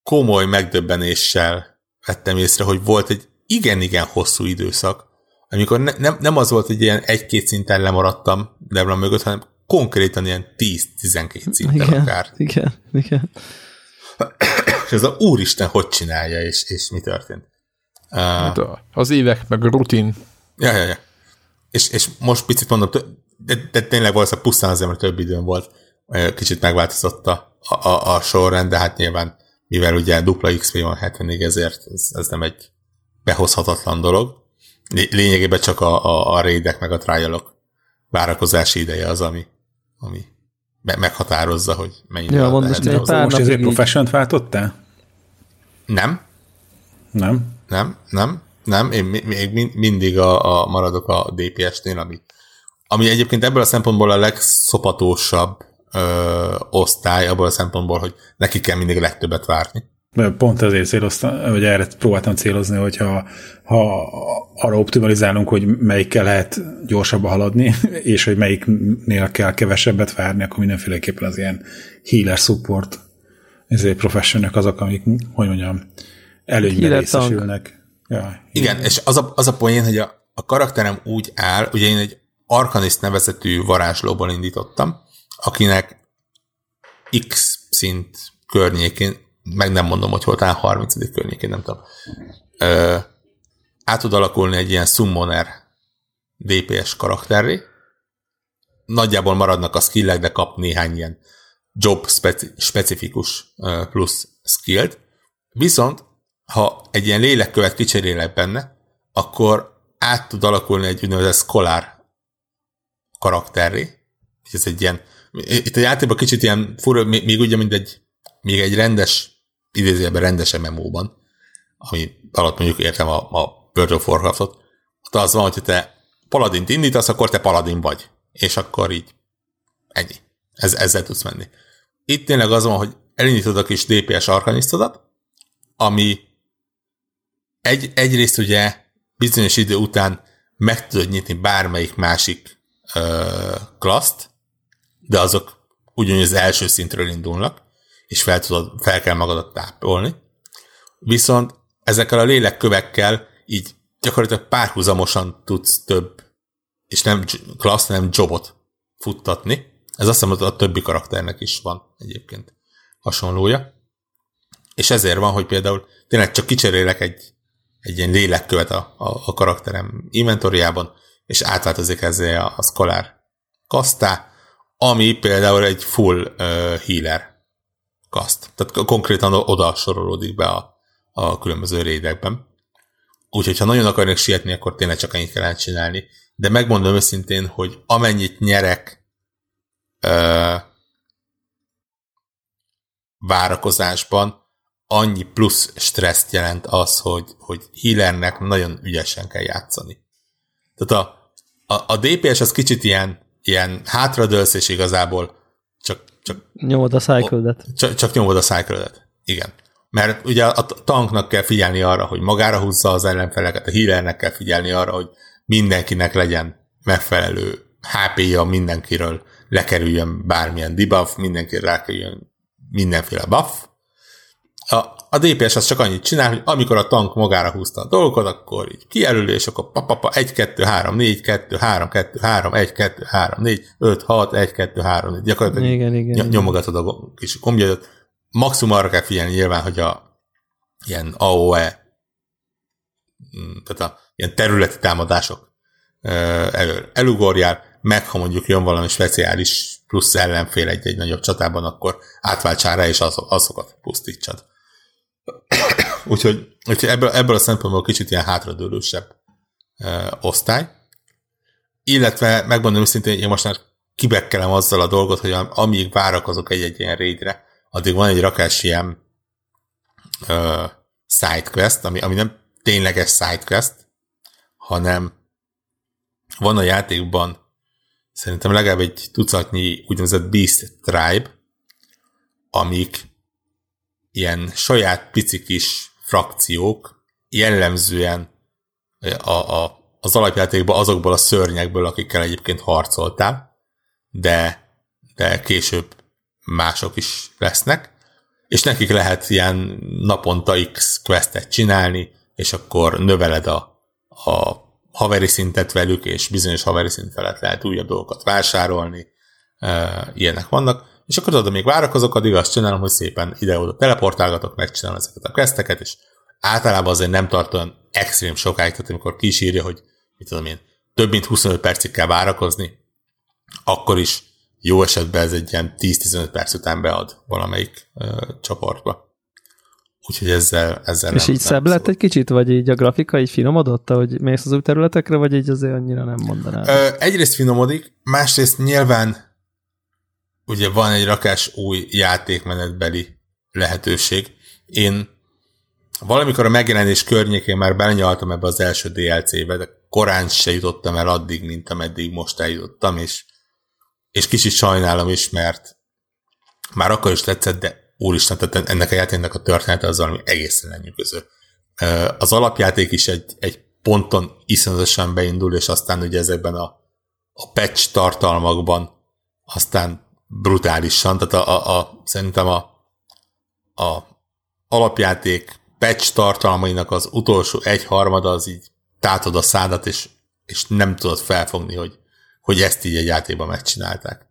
komoly megdöbbenéssel vettem észre, hogy volt egy igen-igen hosszú időszak, amikor ne, nem, nem az volt, hogy ilyen egy-két szinten lemaradtam Debra mögött, hanem konkrétan ilyen 10-12 szinten igen, akár. Igen, igen és ez a úristen hogy csinálja, és, és mi történt. Uh, hát az évek, meg a rutin. Ja, ja, ja. És, és most picit mondom, de, de tényleg valószínűleg pusztán azért, mert több időm volt, kicsit megváltozott a, a, a sorrend, de hát nyilván, mivel ugye dupla XP van 70 ezért ez, ez nem egy behozhatatlan dolog. Lényegében csak a, a, a raidek meg a trialok várakozási ideje az, ami, ami me- meghatározza, hogy mennyire ja, lehet. Most, pár most ezért profession váltottál? Nem. Nem? Nem, nem, nem. Én még mindig a, a maradok a DPS-nél, ami, ami egyébként ebből a szempontból a legszopatósabb ö, osztály, abból a szempontból, hogy neki kell mindig a legtöbbet várni. Pont ezért céloztam, vagy erre próbáltam célozni, hogy ha, ha arra optimalizálunk, hogy melyikkel lehet gyorsabban haladni, és hogy melyiknél kell kevesebbet várni, akkor mindenféleképpen az ilyen healer support ezért professionök azok, amik, hogy mondjam, előnyben részesülnek. Ja, Igen, és az a, az a poén, hogy a, a karakterem úgy áll, ugye én egy Arcanist nevezetű varázslóból indítottam, akinek X szint környékén meg nem mondom, hogy hol, talán 30. környékén, nem tudom. Ö, át tud alakulni egy ilyen summoner DPS karakterré. Nagyjából maradnak a skillek, de kap néhány ilyen job speci- specifikus plusz skillt. Viszont, ha egy ilyen lélekkövet kicserélek benne, akkor át tud alakulni egy úgynevezett scholar karakterré. Ez egy ilyen, itt a játékban kicsit ilyen fura, még ugye, mint egy, még egy rendes, idézőjelben rendes MMO-ban, ami alatt mondjuk értem a, a World of Warcraft-ot, ott az van, hogy te paladint indítasz, akkor te paladin vagy. És akkor így ennyi. Ez, ezzel tudsz menni. Itt tényleg az van, hogy elindítod a kis DPS arkanisztodat, ami egy, egyrészt ugye bizonyos idő után meg tudod nyitni bármelyik másik ö, klaszt, de azok ugyanúgy az első szintről indulnak, és fel, tudod, fel kell magadat tápolni. Viszont ezekkel a lélekkövekkel így gyakorlatilag párhuzamosan tudsz több, és nem klassz, nem jobot futtatni. Ez azt hiszem, hogy a többi karakternek is van egyébként hasonlója. És ezért van, hogy például tényleg csak kicserélek egy, egy ilyen lélekkövet a, a, a karakterem inventoriában, és átváltozik ezzel a, a Scholar kasztá, ami például egy full uh, healer kaszt. Tehát konkrétan oda sorolódik be a, a különböző rédekben. Úgyhogy ha nagyon akarnak sietni, akkor tényleg csak ennyit kell csinálni. De megmondom őszintén, hogy amennyit nyerek uh, várakozásban, annyi plusz stresszt jelent az, hogy, hogy healernek nagyon ügyesen kell játszani. Tehát a, a, a DPS az kicsit ilyen, ilyen hátradőlsz, és igazából csak, nyomod a cycle csak, csak nyomod a cycle Igen. Mert ugye a tanknak kell figyelni arra, hogy magára húzza az ellenfeleket, a healernek kell figyelni arra, hogy mindenkinek legyen megfelelő HP-ja mindenkiről, lekerüljön bármilyen debuff, mindenkire rákerüljön mindenféle buff. A, a DPS az csak annyit csinál, hogy amikor a tank magára húzta a dolgokat, akkor így kijelöli, és akkor papapa 1, 2, 3, 4, 2, 3, 2, 3, 1, 2, 3, 4, 5, 6, 1, 2, 3, 4. Gyakorlatilag igen, igen, nyomogatod a kis kombjaidat. Maximum arra kell figyelni nyilván, hogy a ilyen AOE, mm, tehát a ilyen területi támadások elő, elugorjál, meg ha mondjuk jön valami speciális plusz ellenfél egy-egy nagyobb csatában, akkor átváltsál rá, és az, azokat pusztítsad. úgyhogy, úgyhogy ebből, ebből a szempontból kicsit ilyen hátradőlősebb e, osztály. Illetve megmondom őszintén, én most már kibekkelem azzal a dolgot, hogy amíg várakozok egy-egy ilyen raidre, addig van egy rakás ilyen uh, sidequest, ami, ami nem tényleges sidequest, hanem van a játékban szerintem legalább egy tucatnyi úgynevezett Beast Tribe, amik ilyen saját pici kis frakciók, jellemzően a, a, az alapjátékban azokból a szörnyekből, akikkel egyébként harcoltál, de, de később mások is lesznek, és nekik lehet ilyen naponta X questet csinálni, és akkor növeled a, a haveri szintet velük, és bizonyos haveri szint felett lehet újabb dolgokat vásárolni, ilyenek vannak, és akkor oda még várakozok, addig azt csinálom, hogy szépen ide-oda teleportálgatok, megcsinálom ezeket a questeket, és általában azért nem tart olyan extrém sokáig, tehát amikor kísírja, hogy mit tudom én, több mint 25 percig kell várakozni, akkor is jó esetben ez egy ilyen 10-15 perc után bead valamelyik ö, csoportba. Úgyhogy ezzel, ezzel És nem, így szebb lett egy kicsit, vagy így a grafika így finomodott, hogy mész az új területekre, vagy így azért annyira nem mondanám? Ö, egyrészt finomodik, másrészt nyilván ugye van egy rakás új játékmenetbeli lehetőség. Én valamikor a megjelenés környékén már belenyaltam ebbe az első DLC-be, de korán se jutottam el addig, mint ameddig most eljutottam, és, és kicsit sajnálom is, mert már akkor is tetszett, de úristen, tehát ennek a játéknak a története az valami egészen lenyűgöző. Az alapjáték is egy, egy ponton iszonyatosan beindul, és aztán ugye ezekben a, a patch tartalmakban aztán brutálisan, tehát a, a, a, szerintem a, a alapjáték patch tartalmainak az utolsó egyharmada az így tátod a szádat, és, és nem tudod felfogni, hogy, hogy ezt így egy játékban megcsinálták.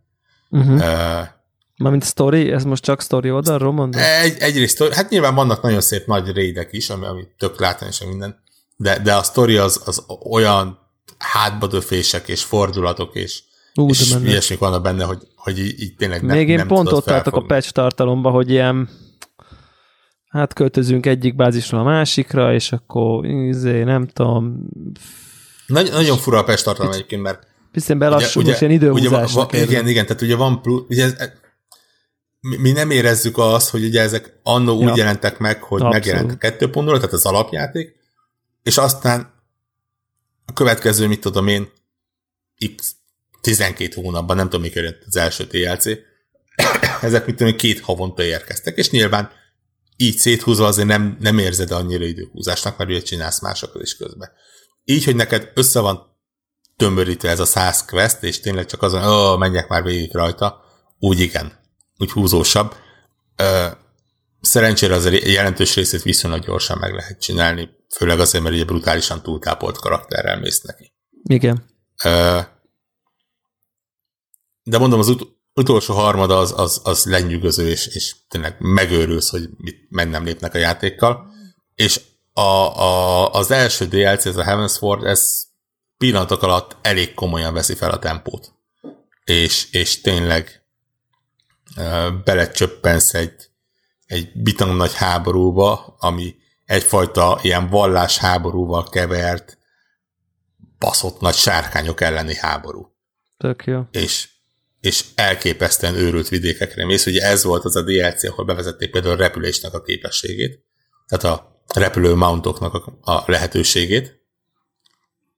Uh-huh. Uh, Mármint story, ez most csak story oldalról mondod? Egy, egyrészt, hát nyilván vannak nagyon szép nagy rédek is, ami, ami tök látványos minden, de, de a sztori az, az olyan hátbadöfések és fordulatok és, Ú, és de mennek. ilyesmik vannak benne, hogy, hogy így, tényleg nem, Még én nem pont ott tartok a patch tartalomba, hogy ilyen hát költözünk egyik bázisról a másikra, és akkor izé, nem tudom, Nagy, nagyon fura a Pest tartalom egyébként, mert biztos belassul, most ilyen időhúzásnak ugye, va, igen, igen, tehát ugye van plusz, ugye ez, mi, mi nem érezzük azt, hogy ugye ezek annó Ja. úgy jelentek meg, hogy Abszolút. megjelent a 2.0, tehát az alapjáték, és aztán a következő, mit tudom én, x 12 hónapban, nem tudom, mikor jött az első DLC, ezek mit tudom, két havonta érkeztek, és nyilván így széthúzva azért nem, nem érzed annyira időhúzásnak, mert ugye csinálsz másokat is közben. Így, hogy neked össze van tömörítve ez a 100 quest, és tényleg csak azon, ó, menjek már végig rajta, úgy igen, úgy húzósabb. Ö, szerencsére azért jelentős részét viszonylag gyorsan meg lehet csinálni, főleg azért, mert ugye brutálisan túltápolt karakterrel mész neki. Igen. Ö, de mondom, az ut- utolsó harmada az, az, az lenyűgöző, és, és tényleg megőrülsz, hogy mit meg nem lépnek a játékkal. És a, a, az első DLC, ez a Heaven's Ward, ez pillanatok alatt elég komolyan veszi fel a tempót. És, és tényleg ö, belecsöppensz egy, egy bitang nagy háborúba, ami egyfajta ilyen vallásháborúval kevert baszott nagy sárkányok elleni háború Tök jó. és, és elképesztően őrült vidékekre mész. Ugye ez volt az a DLC, ahol bevezették például a repülésnek a képességét, tehát a repülő mountoknak a, a lehetőségét,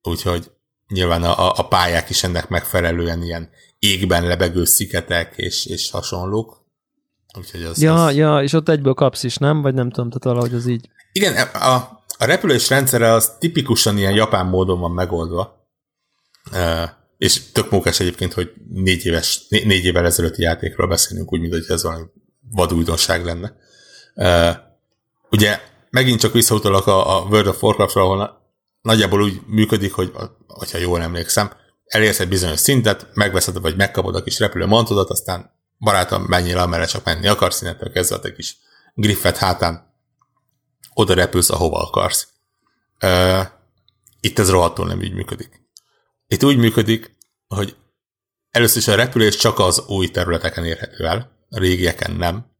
úgyhogy nyilván a, a pályák is ennek megfelelően ilyen égben lebegő sziketek és, és hasonlók. Úgyhogy az, Ja, az... ja, és ott egyből kapsz is, nem? Vagy nem tudom, tehát valahogy az így. Igen, a, a repülés rendszere az tipikusan ilyen japán módon van megoldva. És tök mókás egyébként, hogy négy, éves, né, négy évvel ezelőtti játékról beszélünk, úgy, mint hogy ez valami vadújdonság lenne. Uh, ugye megint csak visszautalak a, a World of Warcraft-ra, ahol na, nagyjából úgy működik, hogy hogyha jól emlékszem, elérsz egy bizonyos szintet, megveszed, vagy megkapod a kis repülő mantodat, aztán barátom, menjél, amerre csak menni akarsz, innentől kezdve a te kis griffet hátán oda repülsz, ahova akarsz. Uh, itt ez rohadtul nem így működik. Itt úgy működik, hogy először is a repülés csak az új területeken érhető el, a régieken nem.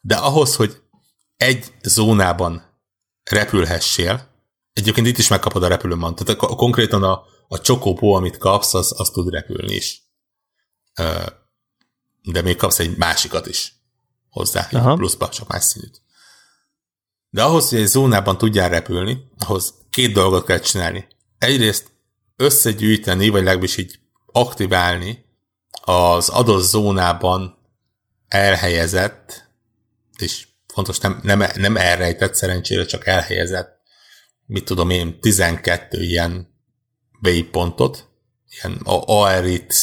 De ahhoz, hogy egy zónában repülhessél, egyébként itt is megkapod a repülőmant, tehát a- konkrétan a, a csokópó, amit kapsz, az, az tud repülni is. De még kapsz egy másikat is hozzá, Aha. pluszba, csak más színűt. De ahhoz, hogy egy zónában tudjál repülni, ahhoz két dolgot kell csinálni. Egyrészt összegyűjteni, vagy legalábbis így aktiválni az adott zónában elhelyezett, és fontos, nem, nem, nem elrejtett szerencsére, csak elhelyezett, mit tudom én, 12 ilyen waypointot, ilyen aerit,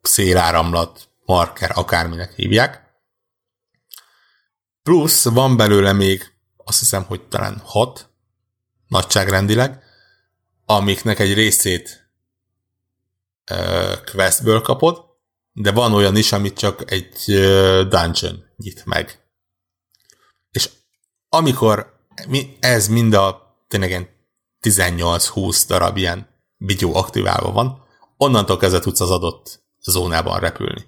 széláramlat, marker, akárminek hívják. Plusz van belőle még, azt hiszem, hogy talán hat nagyságrendileg, amiknek egy részét ö, questből kapod, de van olyan is, amit csak egy ö, dungeon nyit meg. És amikor mi, ez mind a tényleg ilyen 18-20 darab ilyen bigyó aktiválva van, onnantól kezdve tudsz az adott zónában repülni.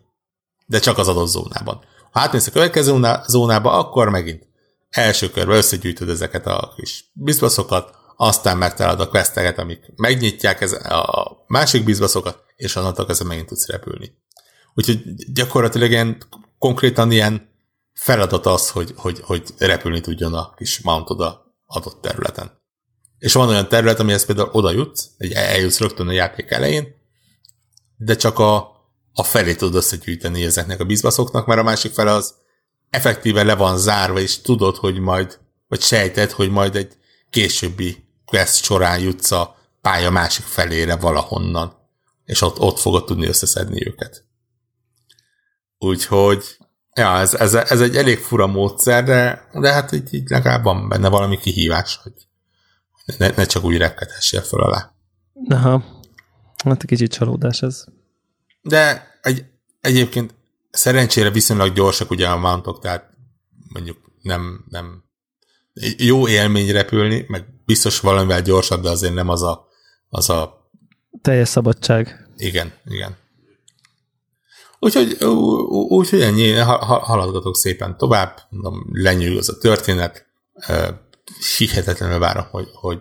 De csak az adott zónában. Ha átmész a következő zóná- zónába, akkor megint első körben összegyűjtöd ezeket a kis bizbaszokat, aztán megtalálod a questeket, amik megnyitják ez a másik bizbaszokat, és onnantól kezdve megint tudsz repülni. Úgyhogy gyakorlatilag ilyen, konkrétan ilyen feladat az, hogy, hogy, hogy repülni tudjon a kis mountod a adott területen. És van olyan terület, amihez például oda jutsz, egy eljutsz rögtön a játék elején, de csak a, a felé tudod összegyűjteni ezeknek a bizbaszoknak, mert a másik fele az effektíve le van zárva, és tudod, hogy majd, vagy sejted, hogy majd egy későbbi quest során jutsz a pálya másik felére valahonnan, és ott, ott fogod tudni összeszedni őket. Úgyhogy, ja, ez, ez, ez egy elég fura módszer, de, de hát így, így legalább van benne valami kihívás, hogy ne, ne csak úgy repkedhessél föl alá. Aha. Hát egy kicsit csalódás ez. De egy, egyébként szerencsére viszonylag gyorsak ugye a mountok, tehát mondjuk nem, nem jó élmény repülni, meg biztos valamivel gyorsabb, de azért nem az a, az a Teljes szabadság. igen, igen. Úgyhogy, úgyhogy ennyi, ha- ha- haladgatok szépen tovább, mondom, lenyűgöz a történet, hihetetlenül várom, hogy, hogy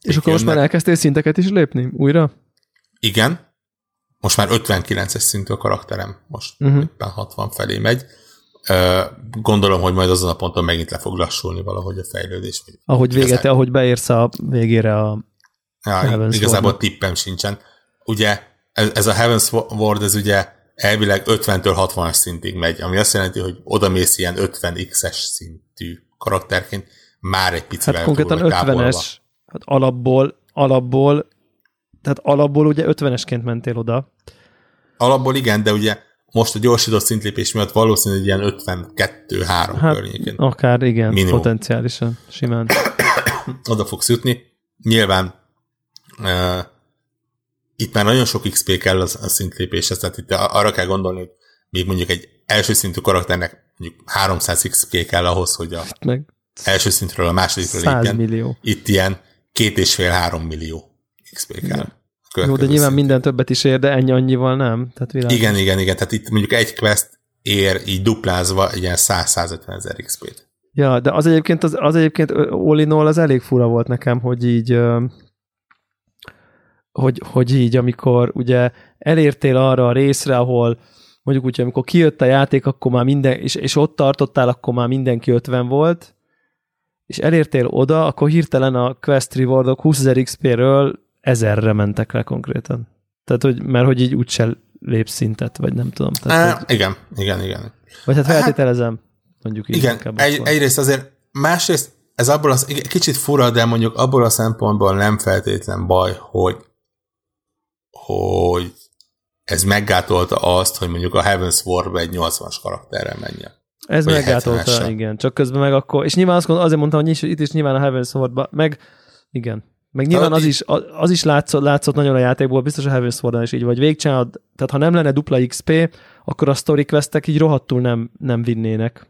És akkor most már elkezdtél szinteket is lépni? Újra? Igen, most már 59-es szintű a karakterem, most uh-huh. éppen 60 felé megy. Gondolom, hogy majd azon a ponton megint le fog lassulni valahogy a fejlődés. Ahogy véget, Igazán- ahogy beérsz a végére a... Ja, igazából Wardnak. tippem sincsen. Ugye ez, ez a Heaven's Ward, ez ugye elvileg 50-től 60-as szintig megy, ami azt jelenti, hogy oda mész ilyen 50x-es szintű karakterként, már egy picivel Hát konkrétan túl vagy távolva. 50-es. Hát alapból, alapból, tehát alapból ugye 50-esként mentél oda. Alapból igen, de ugye most a gyorsított szintlépés miatt valószínűleg ilyen 52-3 Hát környékén akár igen, Minimum. potenciálisan, simán. oda fogsz jutni. Nyilván uh, itt már nagyon sok XP kell az, a szintlépéshez, tehát itt arra kell gondolni, hogy még mondjuk egy első szintű karakternek mondjuk 300 XP kell ahhoz, hogy a Meg első szintről a másodikra 100 lépjen. millió. Itt ilyen két és fél három millió XP kell. a Jó, de nyilván minden többet is ér, de ennyi annyival nem. Tehát világos. Igen, igen, igen. Tehát itt mondjuk egy quest ér így duplázva ilyen 100-150 ezer XP-t. Ja, de az egyébként, az, az egyébként all az elég fura volt nekem, hogy így hogy, hogy így, amikor ugye elértél arra a részre, ahol mondjuk úgy, amikor kijött a játék, akkor már minden, és, és ott tartottál, akkor már mindenki 50 volt, és elértél oda, akkor hirtelen a quest rewardok 20 ezer XP-ről ezerre mentek le konkrétan. Tehát, hogy, mert hogy így úgyse lépsz szintet, vagy nem tudom. Tehát, Á, hogy, igen, igen, igen. vagy hát feltételezem, mondjuk így. Igen, egy, akkor. egyrészt azért, másrészt ez abból az, igen, kicsit fura, de mondjuk abból a szempontból nem feltétlen baj, hogy hogy ez meggátolta azt, hogy mondjuk a Heaven's War-ba egy 80-as karakterrel menjen. Ez Vagy meggátolta, 70-essel. igen. Csak közben meg akkor, és nyilván azt mondom, azért mondtam, hogy itt is nyilván a Heaven's Sword meg igen. Meg nyilván az is, az is látszott, látszott nagyon a játékból, biztos a Heaven's sword is így, vagy végcsinálod, tehát ha nem lenne dupla XP, akkor a story questek így rohadtul nem, nem vinnének.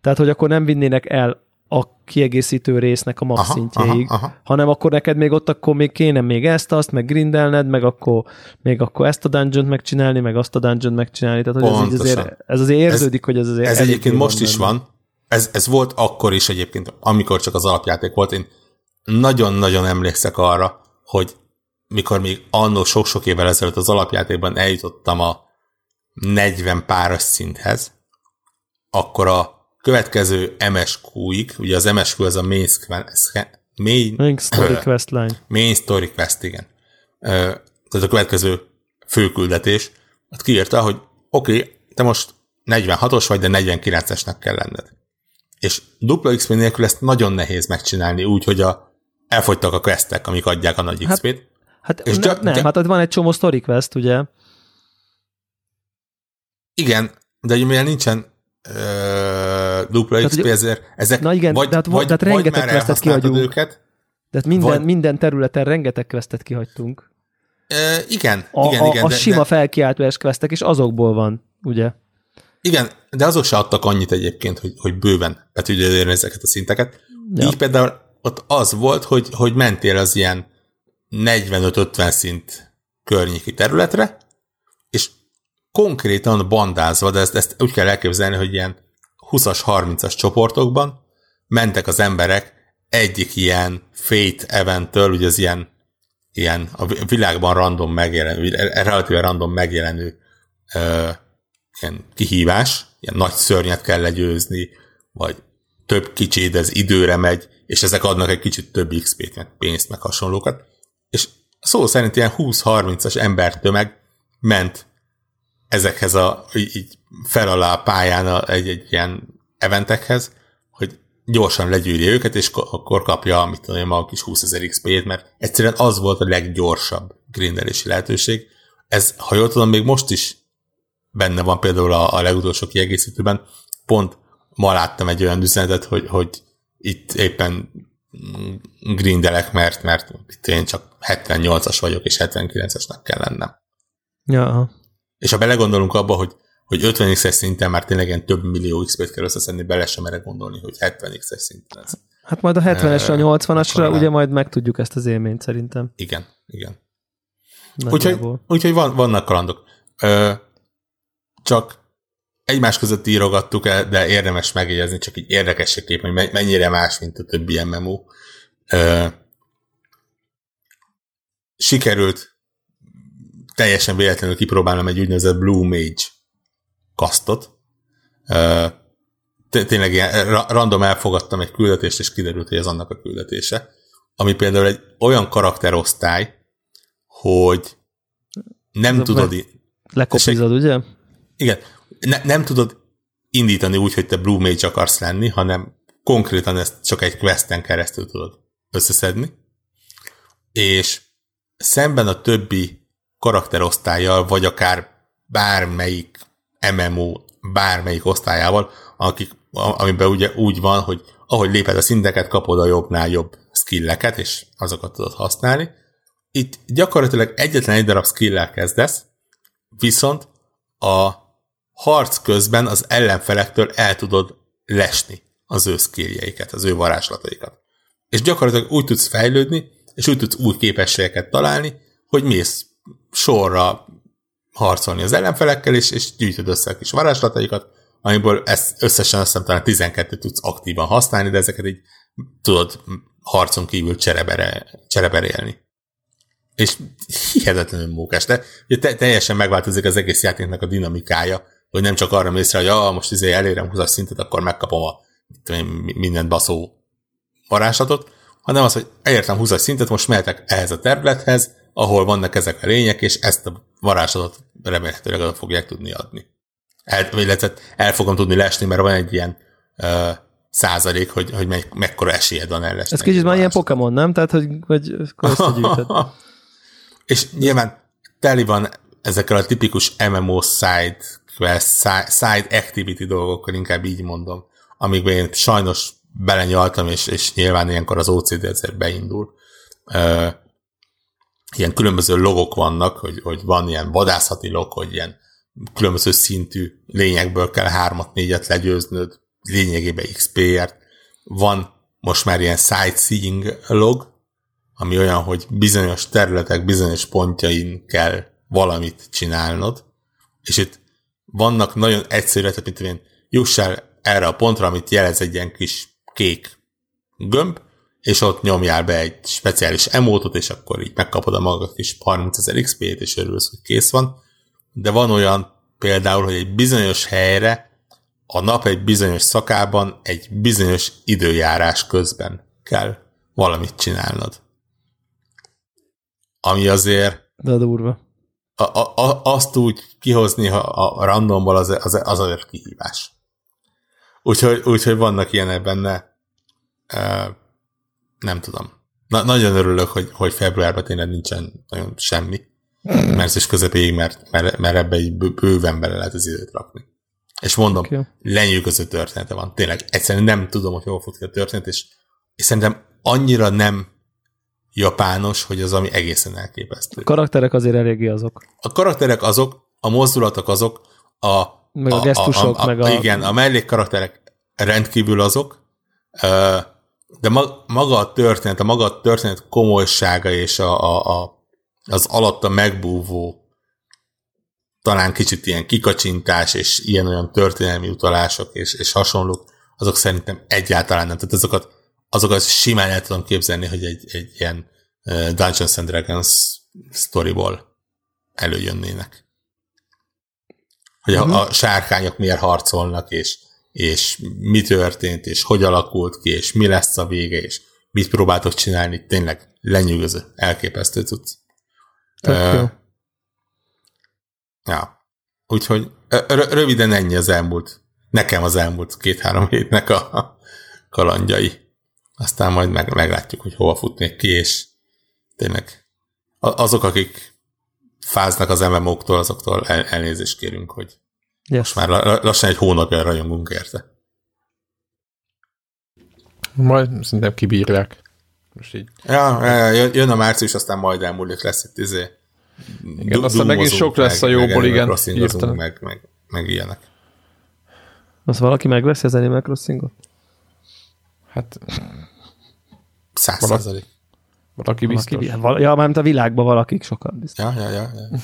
Tehát, hogy akkor nem vinnének el a kiegészítő résznek a max Aha, szintjéig, aha, aha. hanem akkor neked még ott akkor még kéne még ezt, azt, meg grindelned, meg akkor még akkor ezt a dungeon megcsinálni, meg azt a dungeon megcsinálni. Tehát, hogy ez, így azért, ez azért érződik, hogy ez azért Ez egyébként most is benne. van. Ez, ez volt akkor is egyébként, amikor csak az alapjáték volt. Én nagyon-nagyon emlékszek arra, hogy mikor még annó sok-sok évvel ezelőtt az alapjátékban eljutottam a 40 páros szinthez, akkor a következő MSQ-ig, ugye az MSQ az a main, main, Még story quest line. main story quest, igen. Tehát a következő főküldetés, ott kiírta, hogy oké, okay, te most 46-os vagy, de 49-esnek kell lenned. És dupla XP nélkül ezt nagyon nehéz megcsinálni úgy, hogy a, elfogytak a questek, amik adják a nagy Hát, XP-t. Hát És ne, gyak- nem, gyak- hát ott van egy csomó story quest, ugye? Igen, de ugye mivel nincsen ö, dupla Tehát, XP, ezért ezek Na igen, vagy, de hát vagy, hát vagy rengeteg már questet kihagyunk. őket. Tehát minden, Vagy- minden területen rengeteg questet kihagytunk. Ö, igen, A, igen, a, igen. a de, sima de, felkiáltó questek, és azokból van, ugye? igen, de azok se adtak annyit egyébként, hogy, hogy bőven be tudja elérni ezeket a szinteket. Ja. Így például ott az volt, hogy, hogy mentél az ilyen 45-50 szint környéki területre, és konkrétan bandázva, de ezt, ezt úgy kell elképzelni, hogy ilyen 20-as, 30-as csoportokban mentek az emberek egyik ilyen Fate eventtől, ugye az ilyen, ilyen a vi- világban random megjelenő, relatíve random megjelenő ö, ilyen kihívás, ilyen nagy szörnyet kell legyőzni, vagy több kicsi, de ez időre megy, és ezek adnak egy kicsit több XP-t, meg pénzt, meg hasonlókat. És szó szerint ilyen 20-30-as embertömeg ment ezekhez a így, fel alá a pályán a, egy, egy ilyen eventekhez, hogy gyorsan legyűrje őket, és ko- akkor kapja, mit tudom maga kis 20 ezer XP-t, mert egyszerűen az volt a leggyorsabb grindelési lehetőség. Ez, ha jól tudom, még most is benne van például a, a legutolsó kiegészítőben. Pont ma láttam egy olyan üzenetet, hogy, hogy itt éppen grindelek, mert, mert itt én csak 78-as vagyok, és 79-esnek kell lennem. Ja. És ha belegondolunk abba, hogy, hogy 50x-es szinten már tényleg ilyen több millió XP-t kell összeszedni, bele sem merek gondolni, hogy 70x-es szinten ez. Hát majd a 70-esre, a 80-asra akkor ugye majd megtudjuk ezt az élményt szerintem. Igen, igen. Nagyjából. Úgyhogy, úgyhogy van, vannak kalandok. Ö, csak egymás között írogattuk el, de érdemes megjegyezni, csak így érdekességképpen, hogy me- mennyire más, mint a többi MMO. Sikerült teljesen véletlenül kipróbálnom egy úgynevezett Blue Mage kasztot. Tényleg ilyen ra- random elfogadtam egy küldetést, és kiderült, hogy ez annak a küldetése. Ami például egy olyan karakterosztály, hogy nem Ez tudod, Lekopizod, ugye? igen, ne, nem tudod indítani úgy, hogy te Blue Mage akarsz lenni, hanem konkrétan ezt csak egy questen keresztül tudod összeszedni. És szemben a többi karakterosztályjal, vagy akár bármelyik MMO bármelyik osztályával, akik, amiben ugye úgy van, hogy ahogy léped a szinteket, kapod a jobbnál jobb skilleket, és azokat tudod használni. Itt gyakorlatilag egyetlen egy darab skill kezdesz, viszont a harc közben az ellenfelektől el tudod lesni az ő skilljeiket, az ő varázslataikat. És gyakorlatilag úgy tudsz fejlődni, és úgy tudsz új képességeket találni, hogy mész sorra harcolni az ellenfelekkel, és, és gyűjtöd össze a kis varázslataikat, amiből ezt összesen azt hiszem talán 12 tudsz aktívan használni, de ezeket így tudod harcon kívül cserebere, csereberélni. És hihetetlenül mókás, de te, teljesen megváltozik az egész játéknak a dinamikája, hogy nem csak arra mész rá, hogy ah, most izé elérem 20 szintet, akkor megkapom a tudom mindent baszó varázslatot, hanem az, hogy elértem 20 szintet, most mehetek ehhez a területhez, ahol vannak ezek a lények, és ezt a varázslatot remélhetőleg oda fogják tudni adni. El, illetve el fogom tudni lesni, mert van egy ilyen uh, százalék, hogy, hogy me, mekkora esélyed van ellesni. Ez kicsit már ilyen. Pokémon, nem? Tehát, hogy, hogy akkor összegyűjtöd. És nyilván teli van ezekkel a tipikus MMO side side, activity dolgokkal, inkább így mondom, amikben én sajnos belenyaltam, és, és nyilván ilyenkor az OCD ezért beindul. Ilyen különböző logok vannak, hogy, hogy van ilyen vadászati log, hogy ilyen különböző szintű lényekből kell hármat, négyet legyőznöd, lényegében XP-ért. Van most már ilyen sightseeing log, ami olyan, hogy bizonyos területek, bizonyos pontjain kell valamit csinálnod, és itt vannak nagyon egyszerű, tehát mint én, juss el erre a pontra, amit jelez egy ilyen kis kék gömb, és ott nyomjál be egy speciális emótot, és akkor így megkapod a maga kis 30 ezer XP-t, és örülsz, hogy kész van. De van olyan például, hogy egy bizonyos helyre a nap egy bizonyos szakában egy bizonyos időjárás közben kell valamit csinálnod. Ami azért De durva. A, a, azt úgy kihozni ha a randomból az, az, az azért kihívás. Úgyhogy, úgyhogy vannak ilyenek benne. Uh, nem tudom. Na, nagyon örülök, hogy, hogy februárban tényleg nincsen nagyon semmi. Március közepéig, mert, mert, mert ebbe így bő- bőven bele lehet az időt rakni. És mondom, okay. lenyűgöző története van. Tényleg egyszerűen nem tudom, hogy hol fut ki a történet, és, és szerintem annyira nem japános, hogy az ami egészen elképesztő. A karakterek azért eléggé azok. A karakterek azok, a mozdulatok azok, a, Meg a gesztusok, meg a- Igen, a mellékkarakterek rendkívül azok, de ma- maga a történet, a maga a történet komolysága és a, a, a, az alatta megbúvó talán kicsit ilyen kikacsintás és ilyen-olyan történelmi utalások és, és hasonlók, azok szerintem egyáltalán nem. Tehát azokat, azokat simán el tudom képzelni, hogy egy, egy ilyen Dungeons and Dragons storyból előjönnének. Hogy a, a sárkányok miért harcolnak, és, és mi történt, és hogy alakult ki, és mi lesz a vége, és mit próbáltok csinálni, tényleg lenyűgöző, elképesztő tudsz. Jó. Ja. Úgyhogy röviden ennyi az elmúlt, nekem az elmúlt két-három hétnek a a kalandjai. Aztán majd meg, meglátjuk, hogy hova futnék ki, és tényleg azok, akik fáznak az MMO-któl, azoktól el- elnézést kérünk, hogy Yes. most már la- lassan egy hónapja rajongunk érte. Majd szerintem kibírják. Most így. Ja, jön- a március, aztán majd elmúlik, lesz itt izé. Igen, aztán megint sok lesz a jóból, igen, hirtelen. meg, meg, meg ilyenek. Azt valaki megveszi az Animal Crossingot? Hát Száz százalék. Valaki biztos. Valaki, val- ja, mármint a világban valakik sokan biztos. Ja, ja, ja. ja.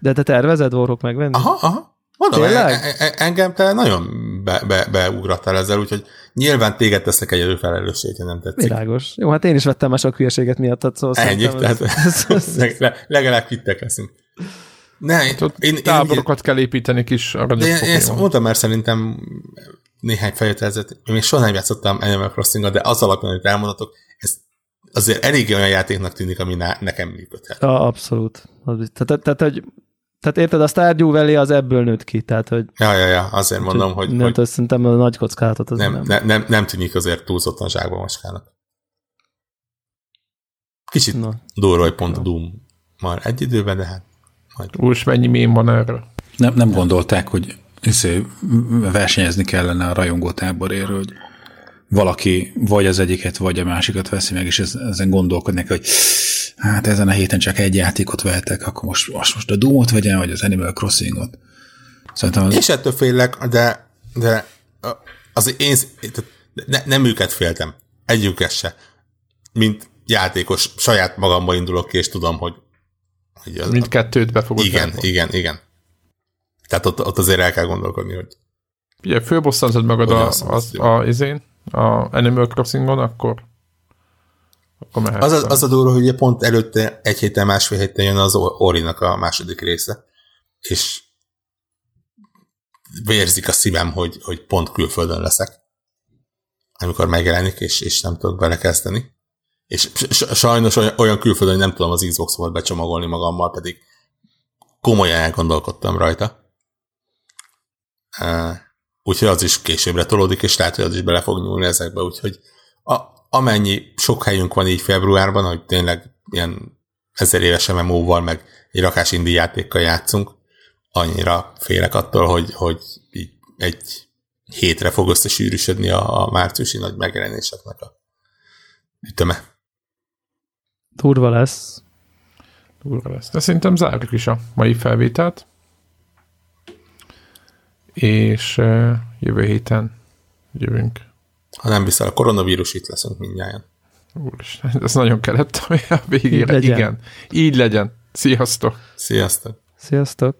De te tervezed Warhawk megvenni? Aha, aha. Mondom, Tényleg? e- e- engem te nagyon be, be, beugrattál ezzel, úgyhogy nyilván téged teszek egy előfelelősség, ha nem tetszik. Világos. Jó, hát én is vettem már sok hülyeséget miatt, szóval Ennyi, tehát ez, ez, ez, le- legalább kittek leszünk. Ne, én, Ott én, én, táborokat kell építeni kis aranyos én, én ezt mondtam már szerintem néhány felvételzet, én még soha nem játszottam Animal crossing de az alapján, amit elmondatok, ez azért elég olyan játéknak tűnik, ami nekem működhet. ja, abszolút. Tehát, tehát, hogy tehát érted, a Stardew Valley az ebből nőtt ki, tehát hogy Ja, ja, ja, azért mondom, hogy, nem, hogy szerintem a nagy kockázatot az nem, nem. nem, nem, nem tűnik azért túlzottan zsákba moskának. Kicsit Na. durva, hogy pont a Doom már egy időben, de hát majd. Úrs, mennyi mém van erről? Nem, nem gondolták, hogy izé, versenyezni kellene a rajongó táborért, hogy valaki vagy az egyiket, vagy a másikat veszi meg, és ez- ezen gondolkodnak, hogy hát ezen a héten csak egy játékot vehetek, akkor most, most, most a Doom-ot vegyem, vagy az Animal Crossing-ot. Szerintem az, És ettől félek, de, de az én, ne, nem őket féltem. Együket se. Mint játékos, saját magamba indulok ki, és tudom, hogy, hogy az, Mindkettőt be fogod igen, venni. igen, igen. Tehát ott, ott azért el kell gondolkodni, hogy Ugye, fölbosszantod magad a, az- az, a, izén, a Animal Crossingon, akkor, akkor mehetsz. az, a- az a durva, hogy ugye pont előtte egy héten, másfél héten jön az Orinak a második része, és vérzik a szívem, hogy, hogy pont külföldön leszek, amikor megjelenik, és, és nem tudok belekezdeni. És sajnos olyan, külföldön, hogy nem tudom az Xbox-omat becsomagolni magammal, pedig komolyan elgondolkodtam rajta. Úgyhogy az is későbbre tolódik, és lehet, hogy az is bele fog nyúlni ezekbe, úgyhogy a, amennyi sok helyünk van így februárban, hogy tényleg ilyen ezer éves MMO-val, meg egy rakás indie játékkal játszunk, annyira félek attól, hogy, hogy így egy hétre fog összesűrűsödni a, a márciusi nagy megjelenéseknek a üteme. Durva lesz. Durva lesz. De szerintem zárjuk is a mai felvételt. És uh, jövő héten jövünk. Ha nem viszel a koronavírus, itt leszünk mindjárt. Úristen, ez nagyon kellett a végére. Így legyen. Igen, így legyen. Sziasztok! Sziasztok! Sziasztok!